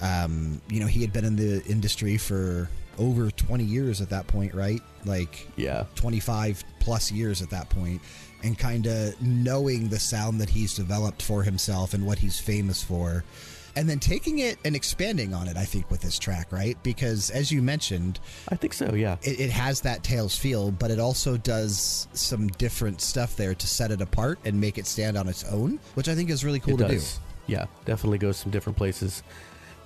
Um, you know, he had been in the industry for over 20 years at that point, right? Like yeah. 25 plus years at that point and kind of knowing the sound that he's developed for himself and what he's famous for and then taking it and expanding on it i think with this track right because as you mentioned I think so. Yeah. it, it has that Tales feel but it also does some different stuff there to set it apart and make it stand on its own which i think is really cool it to does. Yeah, definitely goes some different places.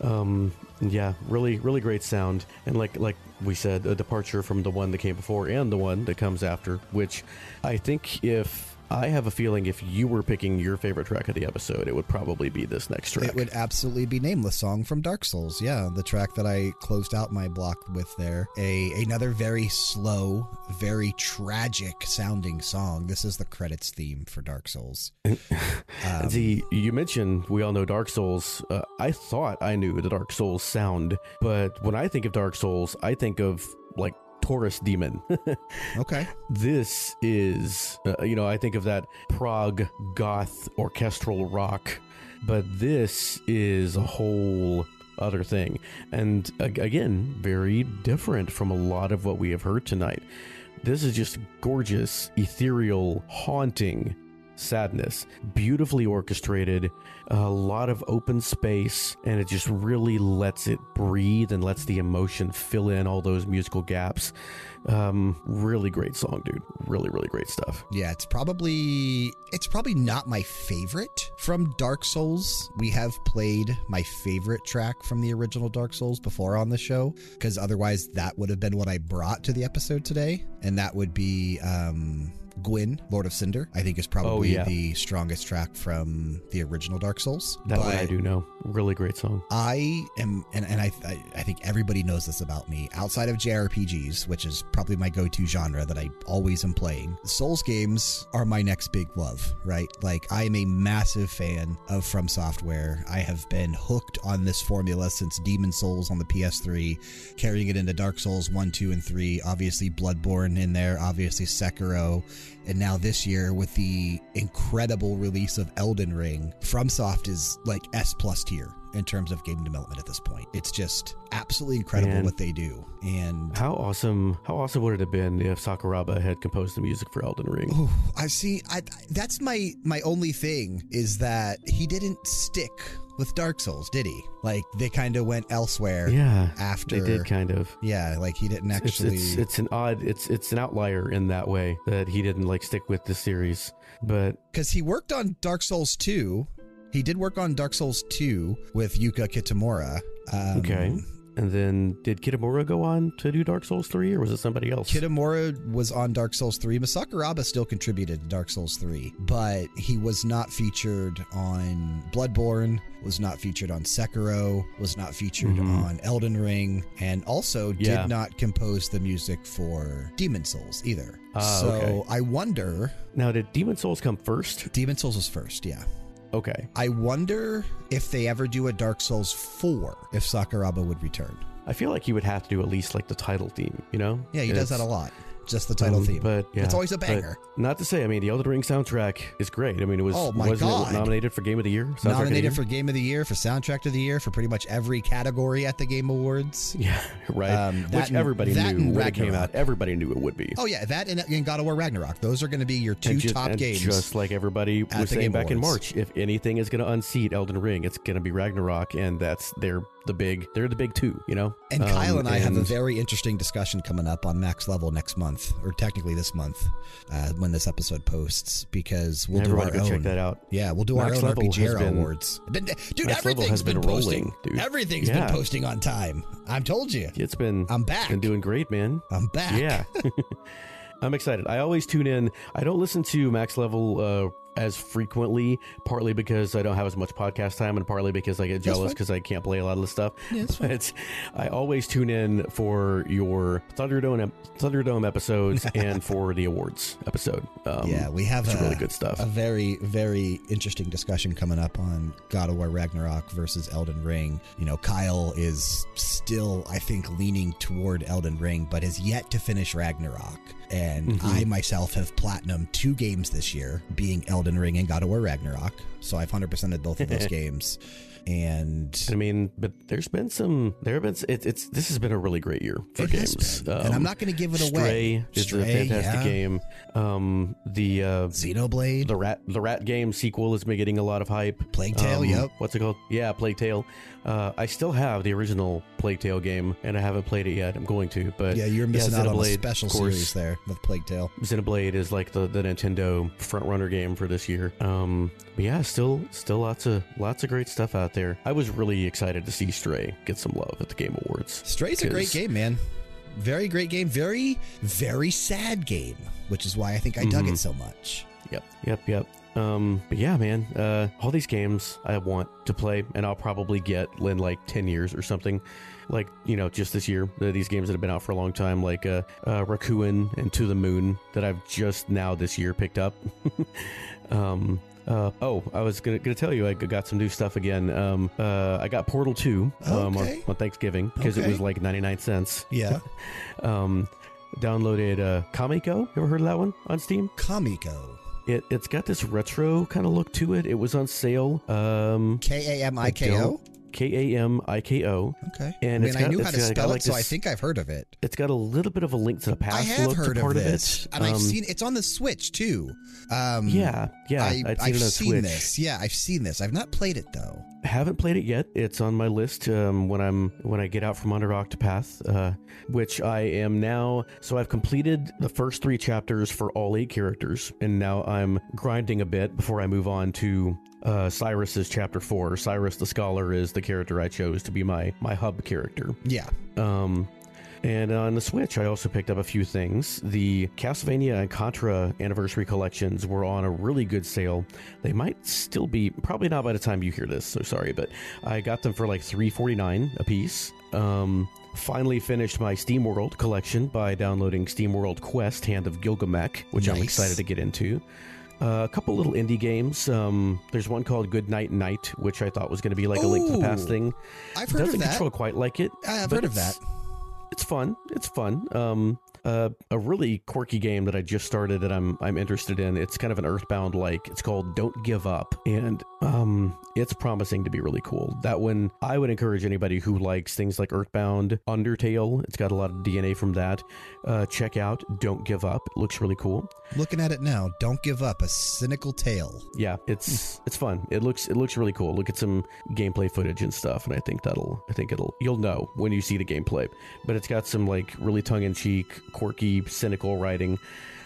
Um, yeah, really, really great sound, and like like we said, a departure from the one that came before and the one that comes after. Which I think if I have a feeling if you were picking your favorite track of the episode, it would probably be this next track. It would absolutely be Nameless Song from Dark Souls. Yeah, the track that I closed out my block with there. A another very slow, very tragic sounding song. This is the credits theme for Dark Souls. And See, you mentioned we all know Dark Souls. Uh, I thought I knew the Dark Souls sound, but when I think of Dark Souls, I think of like Taurus Demon. Okay. this is, uh, you know, I think of that prog goth orchestral rock, but this is a whole other thing. And ag- again, very different from a lot of what we have heard tonight. This is just gorgeous, ethereal, haunting sadness, beautifully orchestrated, a lot of open space, and it just really lets it breathe and lets the emotion fill in all those musical gaps. Um, really great song, dude. Really, really great stuff. Yeah, it's probably it's probably not my favorite from Dark Souls. We have played my favorite track from the original Dark Souls before on the show because otherwise that would have been what I brought to the episode today, and that would be um, Gwyn, Lord of Cinder. I think is oh, probably yeah. the strongest track from the original Dark Souls. That one I do know. Really great song. I am, and, and I, I, I think everybody knows this about me. Outside of JRPGs, which is probably my go-to genre that I always am playing, Souls games are my next big love. Right? Like I am a massive fan of From Software. I have been hooked on this formula since Demon Souls on the PS3, carrying it into Dark Souls one, two, and three. Obviously, Bloodborne in there. Obviously, Sekiro. And now this year, with the incredible release of Elden Ring, FromSoft is like S plus tier in terms of game development at this point. It's just absolutely incredible Man. what they do. And How awesome! How awesome would it have been if Sakuraba had composed the music for Elden Ring? I see. I, that's my my only thing is that he didn't stick with Dark Souls, did he? Like they kind of went elsewhere. Yeah, After they did kind of. yeah, like he didn't It's, actually. it's it's an odd it's it's an outlier in that way that he didn't like stick with the series, but because he worked on Dark Souls 2. He did work on Dark Souls 2 with Yuka Kitamura. Um, okay. And then did Kitamura go on to do Dark Souls three, or was it somebody else? Kitamura was on Dark Souls 3. Masakuraba still contributed to Dark Souls 3, but he was not featured on Bloodborne, was not featured on Sekiro, was not featured Mhm. on Elden Ring, and also Yeah. did not compose the music for Demon Souls either. Ah, so okay. I wonder. now, did Demon Souls come first? Demon Souls was first, yeah. Okay, I wonder if they ever do a Dark Souls 4, if Sakuraba would return. I feel like he would have to do at least like the title theme, you know? Yeah, he does that a lot. Just the title um, theme. but yeah, it's always a banger. Not to say, I mean, the Elden Ring soundtrack is great. I mean, it was Oh my wasn't God. nominated for Game of the Year? Soundtrack of the nominated Year? for Game of the Year, for Soundtrack of the Year, for pretty much every category at the Game Awards. yeah, right. Um, Which everybody knew when it came out. Everybody knew it would be. Oh yeah, that and, and God of War Ragnarok. Those are going to be your two just, top games. Just like everybody was saying Game back in March, if anything is going to unseat Elden Ring, it's going to be Ragnarok, and that's they're the big they're the big two, you know. and Um, Kyle and I have a very interesting discussion coming up on Max Level next month, or technically this month, uh, when this episode posts, because we'll everybody do our go own. check that out. Yeah, we'll do Max our own Level RPG Era been- awards. Been- dude, Max Level everything's has been, been posting. rolling, dude. Everything's Yeah. been posting on time. I've told you. It's been I'm back. been doing great, man. I'm back. Yeah. I'm excited. I always tune in. I don't listen to Max Level uh, as frequently, partly because I don't have as much podcast time, and partly because I get jealous because I can't play a lot of the stuff. Yeah. But I always tune in for your Thunderdome Thunderdome episodes and for the awards episode. Um, yeah, we have a, really good stuff. A very, very interesting discussion coming up on God of War Ragnarok versus Elden Ring. You know, Kyle is still, I think, leaning toward Elden Ring, but has yet to finish Ragnarok. And Mm-hmm. I myself have platinum two games this year, being Elden Ring and God of War Ragnarok. So I've 100%ed both of those games. And I mean, but there's been some. There have been. It, it's this has been a really great year for games. been. And I'm not gonna give it away. Stray is a fantastic yeah. game. Um, the uh, Xenoblade, the rat the rat game sequel has been getting a lot of hype. Plague Tale, Um, yep. What's it called? Yeah, Plague Tale. Uh, I still have the original Plague Tale game, and I haven't played it yet. I'm going to, but Yeah, you're missing out on a special series there with Plague Tale. Xenoblade is like the, the Nintendo front runner game for this year. Um, but yeah, still still lots of lots of great stuff out there. I was really excited to see Stray get some love at the Game Awards. Stray's a great game, man. Very great game. Very, very sad game, which is why I think I dug Mhm. it so much. Yep, yep, yep. Um, but yeah, man, uh, all these games I want to play, and I'll probably get in like ten years or something. Like you know, just this year, these games that have been out for a long time, like uh, uh, Raccoon and To the Moon, that I've just now this year picked up. um, uh, oh, I was gonna, gonna tell you I got some new stuff again. Um, uh, I got Portal Two um, Okay. on, on Thanksgiving because it was like ninety nine cents. Yeah. Um, downloaded uh, Kamiko. Ever heard of that one on Steam? Kamiko. It it's got this retro kind of look to it. It was on sale. Um, K A M I K O. K A M I K O. Okay. And I mean, I got- knew it's how to spell like it, so I think I've heard of it. It's got a little bit of a link to the past I have look heard to part of of, it. and I've Um, seen it's on the Switch too. Um, Yeah, yeah. I, I'd seen I've seen this. Yeah, I've seen this. I've not played it though. Haven't played it yet. It's on my list um, when I'm when I get out from under Octopath, uh, which I am now. So I've completed the first three chapters for all eight characters, and now I'm grinding a bit before I move on to uh, Cyrus's chapter four. Cyrus the Scholar is the character I chose to be my my hub character. Yeah. Um, and on the Switch, I also picked up a few things. The Castlevania and Contra anniversary collections were on a really good sale. They might still be, probably not by the time you hear this, so sorry, but I got them for like three forty nine a piece. Um, finally finished my SteamWorld collection by downloading SteamWorld Quest Hand of Gilgamesh, which I'm excited to get into. Uh, a couple little indie games. Um, there's one called Good Night Night, which I thought was going to be like a Link to the Past thing. I've heard Doesn't of that. control quite like it. I've heard of that. It's fun. It's fun. Um, uh, a really quirky game that I just started that I'm I'm interested in. It's kind of an Earthbound like. It's called Don't Give Up, and um, it's promising to be really cool. That one I would encourage anybody who likes things like Earthbound, Undertale. It's got a lot of DNA from that. Uh, check out Don't Give Up. It looks really cool. Looking at it now, don't give up. A cynical tale. Yeah, it's it's fun. It looks it looks really cool. Look at some gameplay footage and stuff, and I think that'll I think it'll you'll know when you see the gameplay. But it's got some like really tongue in cheek, quirky, cynical writing.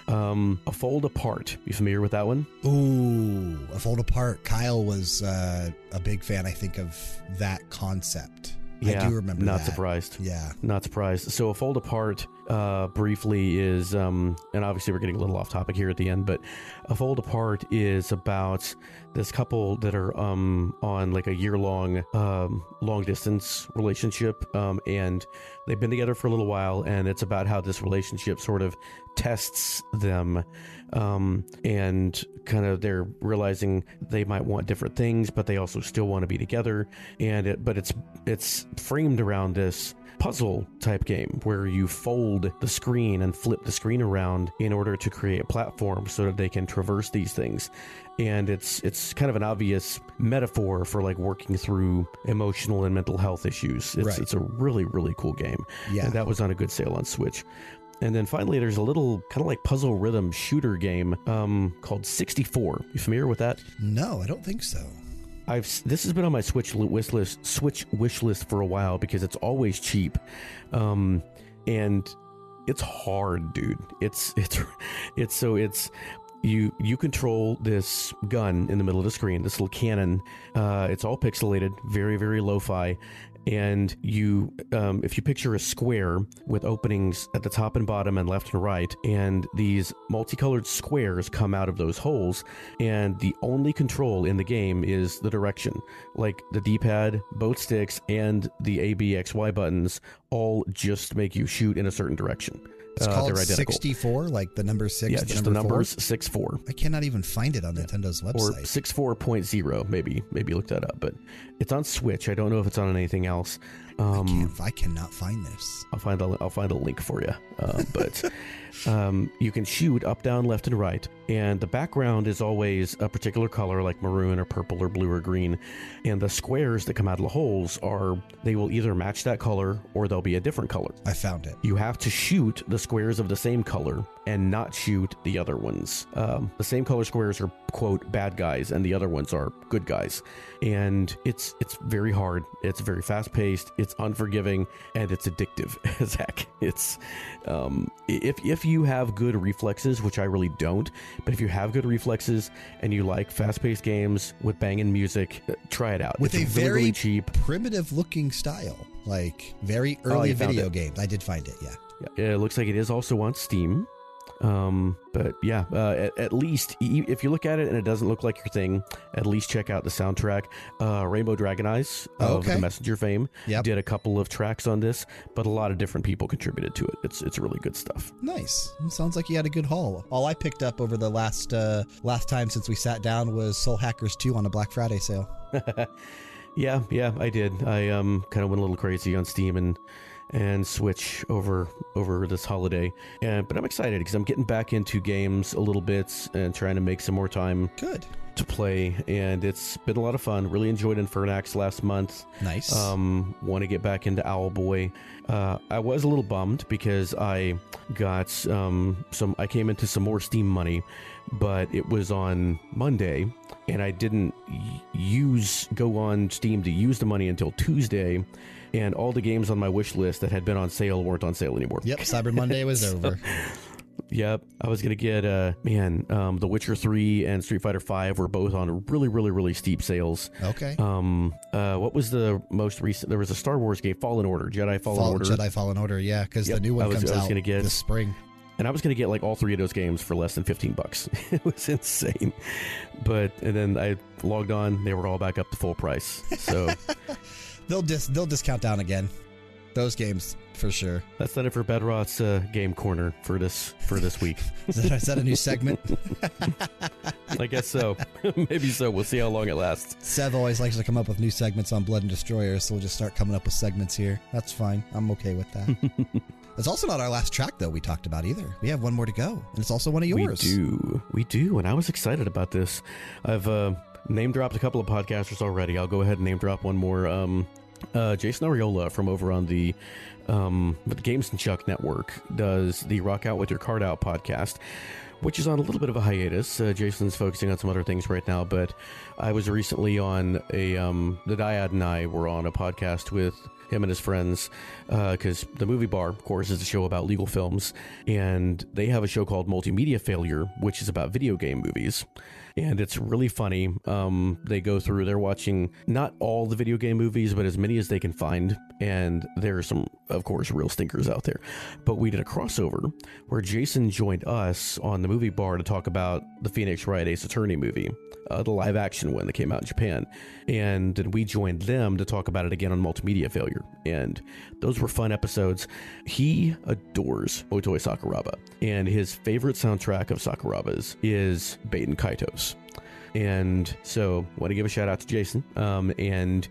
Um, a fold apart. You familiar with that one? Ooh, a fold apart. Kyle was uh, a big fan, I think, of that concept. Yeah, I do remember Not that. surprised. Yeah. Not surprised. So a fold apart, uh, briefly is, um, and obviously we're getting a little off topic here at the end, but a fold apart is about this couple that are um, on like a year long, um, long distance relationship, um, and they've been together for a little while, and it's about how this relationship sort of tests them, um, and kind of they're realizing they might want different things, but they also still want to be together, and it, but it's it's framed around this puzzle type game where you fold the screen and flip the screen around in order to create a platform so that they can traverse these things. And it's it's kind of an obvious metaphor for like working through emotional and mental health issues. It's Right. it's a really really cool game. Yeah. and that was on a good sale on switch and then finally there's a little kind of like puzzle rhythm shooter game um, called 64 you familiar with that No, I don't think so. I've this has been on my Switch wish list, Switch wish list for a while because it's always cheap, um, and it's hard, dude. It's it's it's so it's you you control this gun in the middle of the screen, this little cannon. Uh, it's all pixelated, very very lo-fi, and you, um, if you picture a square with openings at the top and bottom and left and right, and these multicolored squares come out of those holes, and the only control in the game is the direction, like the D-pad, both sticks, and the A, B, X, Y buttons all just make you shoot in a certain direction. It's Uh, called identical. 64, like the number six. Yeah, the just the number four? numbers six four I cannot even find it on Nintendo's or website. six four point zero. Maybe maybe look that up, but it's on Switch. I don't know if it's on anything else. I, Um, can't, I cannot find this. I'll find a, I'll find a link for you. Uh, but um, you can shoot up, down, left, and right, and the background is always a particular color, like maroon or purple or blue or green. And the squares that come out of the holes are they will either match that color or they'll be a different color. I found it. You have to shoot the squares of the same color and not shoot the other ones. Um, the same color squares are quote bad guys, and the other ones are good guys. And it's it's very hard. It's very fast paced. It's unforgiving, and it's addictive as heck. It's um, if if you have good reflexes, which I really don't, but if you have good reflexes and you like fast paced games with banging music, uh, try it out. With it's a really, very really cheap. Primitive looking style, like very Oh, early found video games. I did find it, yeah. Yeah, it looks like it is also on Steam. Um, but yeah, uh, at, at least e- if you look at it and it doesn't look like your thing, at least check out the soundtrack. Uh, Rainbow Dragon Eyes of Okay. the Messenger fame Yep. did a couple of tracks on this, but a lot of different people contributed to it. It's it's really good stuff. Nice. Sounds like you had a good haul. All I picked up over the last uh, last time since we sat down was Soul Hackers 2 on a Black Friday sale. Yeah, yeah, I did. I um kind of went a little crazy on Steam and and Switch over over this holiday. And but I'm excited because I'm getting back into games a little bit and trying to make some more time Good. to play, and it's been a lot of fun. Really enjoyed Infernax last month. Nice. Um, want to get back into Owlboy. Uh, I was a little bummed because I got um, some. I came into some more Steam money, but it was on Monday, and I didn't use go on Steam to use the money until Tuesday, and all the games on my wish list that had been on sale weren't on sale anymore. yep, Cyber Monday was over. Yep, I was gonna get uh man, um, The Witcher Three and Street Fighter Five were both on really, really, really steep sales. Okay. Um, uh, what was the most recent? There was a Star Wars game, Fallen Order, Jedi Fallen Fall, Order, Jedi Fallen Order, yeah, because Yep, the new one was- comes out get- this spring. and I was gonna get like all three of those games for less than fifteen bucks. it was insane, but and then I logged on, they were all back up to full price. So They'll dis they'll discount down again. Those games for sure. that's not it for Bedrot's uh, game corner for this for this week. Is that, is that a new segment? I guess so. Maybe so. We'll see how long it lasts. Sev always likes to come up with new segments on Blood and Destroyer, so we'll just start coming up with segments here. That's fine. I'm okay with that. It's also not our last track though we talked about either. We have one more to go, and it's also one of yours. We do. We do. And I was excited about this. I've uh, name dropped a couple of podcasters already. I'll go ahead and name drop one more. Um, uh, Jason Ariola from over on the, um, Games and Chuck Network does the Rock Out with Your Card Out podcast. Which is on a little bit of a hiatus. Uh, Jason's focusing on some other things right now, but I was recently on a um, the Dyad and I were on a podcast with him and his friends because the movie bar of course is a show about legal films and they have a show called multimedia failure which is about video game movies and it's really funny um, they go through they're watching not all the video game movies but as many as they can find and there are some of course real stinkers out there but we did a crossover where jason joined us on the movie bar to talk about the phoenix wright ace attorney movie uh, the live action one that came out in Japan. And then we joined them to talk about it again on multimedia failure. And those were fun episodes. He adores Motoi Sakuraba. And his favorite soundtrack of Sakuraba's is Baten Kaitos. And so, want to give a shout out to Jason. Um, and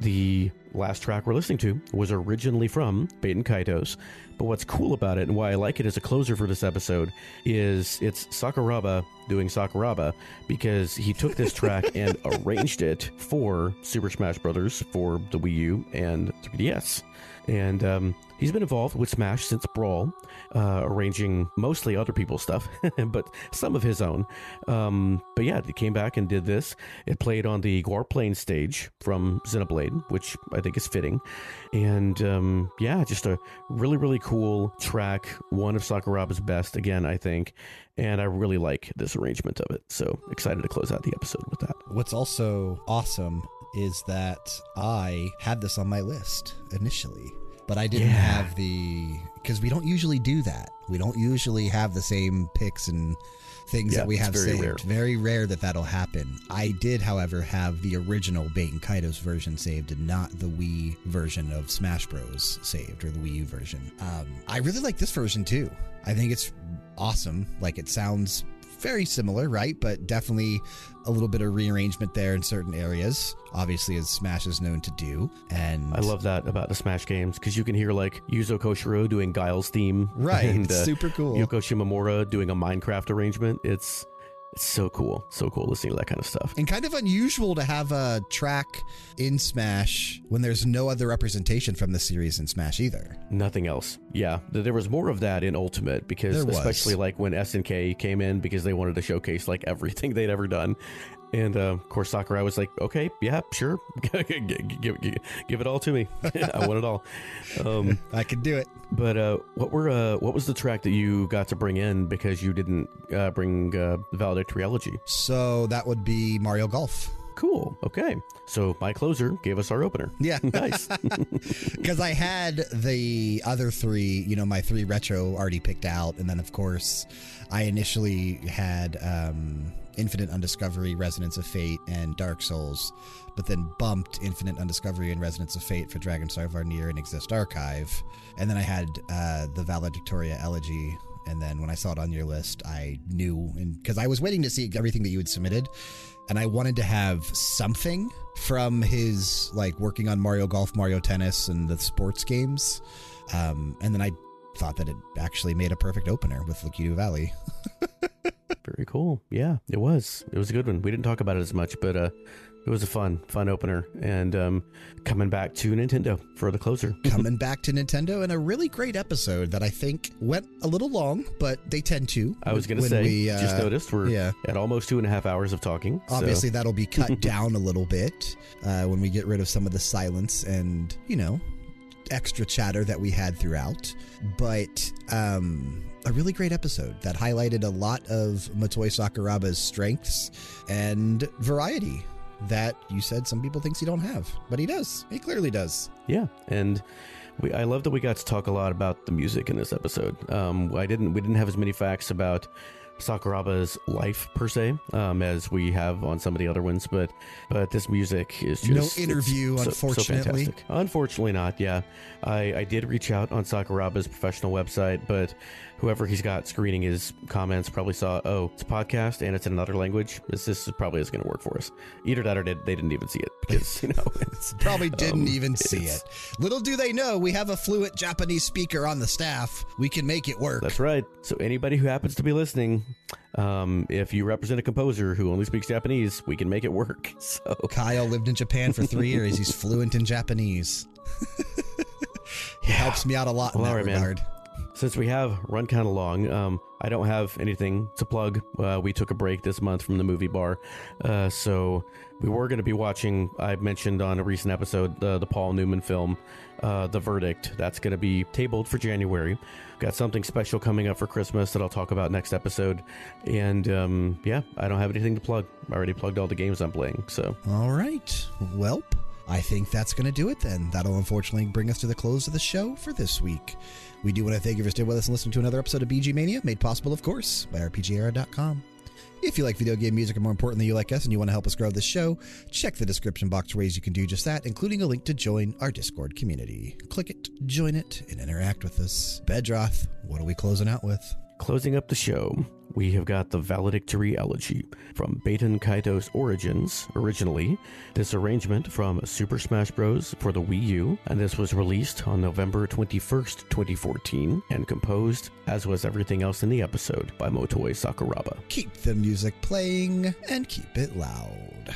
the last track we're listening to was originally from Baten Kaitos. But what's cool about it and why I like it as a closer for this episode is it's Sakuraba doing Sakuraba because he took this track and arranged it for Super Smash Brothers for the Wii U and 3DS. And um, he's been involved with Smash since Brawl, uh, arranging mostly other people's stuff, but some of his own. Um, but yeah, he came back and did this. It played on the Gaur stage from Xenoblade, which I think is fitting. And um, yeah, just a really, really cool track. One of Sakuraba's best, again, I think. And I really like this arrangement of it. So excited to close out the episode with that. What's also awesome is that I had this on my list initially, but I didn't Yeah. have the because we don't usually do that. We don't usually have the same picks and things Yeah, that we have very saved. rare. Very rare that that'll happen. I did, however, have the original Baten Kaitos version saved and not the Wii version of Smash Bros. saved or the Wii U version. Um, I really like this version too. I think it's awesome. Like it sounds very similar, right? But definitely a little bit of rearrangement there in certain areas, obviously, as Smash is known to do. And I love that about the Smash games because you can hear like Yuzo Koshiro doing Guile's theme, Right, And, uh, super cool. Yoko Shimomura doing a Minecraft arrangement. It's it's so cool, so cool listening to that kind of stuff. And kind of unusual to have a track in Smash when there's no other representation from the series in Smash either. Nothing else. Yeah, there was more of that in Ultimate because especially like when SNK came in because they wanted to showcase like everything they'd ever done. And uh, of course, Sakurai was like, "Okay, yeah, sure, give, give, give, it all to me. I want it all." Um, I could do it. but uh, what were uh, what was the track that you got to bring in because you didn't uh, bring uh, the Valedictory Elegy? So that would be Mario Golf. Cool. Okay, so my closer gave us our opener. Yeah. nice. Because I had the other three, you know, my three retro already picked out. And then, of course, I initially had um, Infinite Undiscovery, Resonance of Fate, and Dark Souls, but then bumped Infinite Undiscovery and Resonance of Fate for Dragonstar Varnir and Exist Archive. And then I had uh, the Valedictory Elegy. And then when I saw it on your list, I knew, because I was waiting to see everything that you had submitted and I wanted to have something from his like working on Mario Golf, Mario Tennis, and the sports games. Um, and then I thought that it actually made a perfect opener with Lakitu Valley. Very cool. Yeah, it was. It was a good one. We didn't talk about it as much, but uh, it was a fun, fun opener. And um, coming back to Nintendo for the closer. Coming back to Nintendo and a really great episode that I think went a little long, but they tend to. I was going to say, we, just uh, noticed we're yeah. at almost two and a half hours of talking. so- Obviously, that'll be cut down a little bit uh, when we get rid of some of the silence and, you know, extra chatter that we had throughout. But um, a really great episode that highlighted a lot of Motoi Sakuraba's strengths and variety that you said some people thinks he don't have, but he does. He clearly does. Yeah, and we I love that we got to talk a lot about the music in this episode. Um, I didn't we didn't have as many facts about Sakuraba's life per se um, as we have on some of the other ones, but but this music is No just it's interview, so- so unfortunately. fantastic. unfortunately, not. Yeah, I I did reach out on Sakuraba's professional website, but whoever he's got screening his comments probably saw oh it's a podcast and it's in another language. This this is probably is going to work for us. Either that or they, they didn't even see it because you know it's Probably didn't Um, even see it. Little do they know, we have a fluent Japanese speaker on the staff. We can make it work. That's right. So anybody who happens to be listening, um, if you represent a composer who only speaks Japanese, we can make it work. So Kyle lived in Japan for three years. He's fluent in Japanese. he helps me out a lot in Well, that all right, man. Since we have run kind of long, um, I don't have anything to plug. Uh, we took a break this month from the movie bar, uh, so we were going to be watching. I mentioned on a recent episode the the Paul Newman film, uh, The Verdict. That's going to be tabled for January. Got something special coming up for Christmas that I'll talk about next episode. And um, yeah, I don't have anything to plug. I already plugged all the games I'm playing. So All right. Welp, I think that's going to do it then. That'll unfortunately bring us to the close of the show for this week. We do want to thank you for staying with us and listening to another episode of BG Mania, made possible, of course, by RPGera.com. If you like video game music, and more importantly, you like us and you want to help us grow this show, check the description box for ways you can do just that, including a link to join our Discord community. Click it, join it, and interact with us. Bedroth, what are we closing out with? Closing up the show, we have got the Valedictory Elegy from Baten Kaitos Origins, originally. This arrangement from Super Smash Bros. for the Wii U, and this was released on November 21st, 2014, and composed, as was everything else in the episode, by Motoi Sakuraba. Keep the music playing and keep it loud.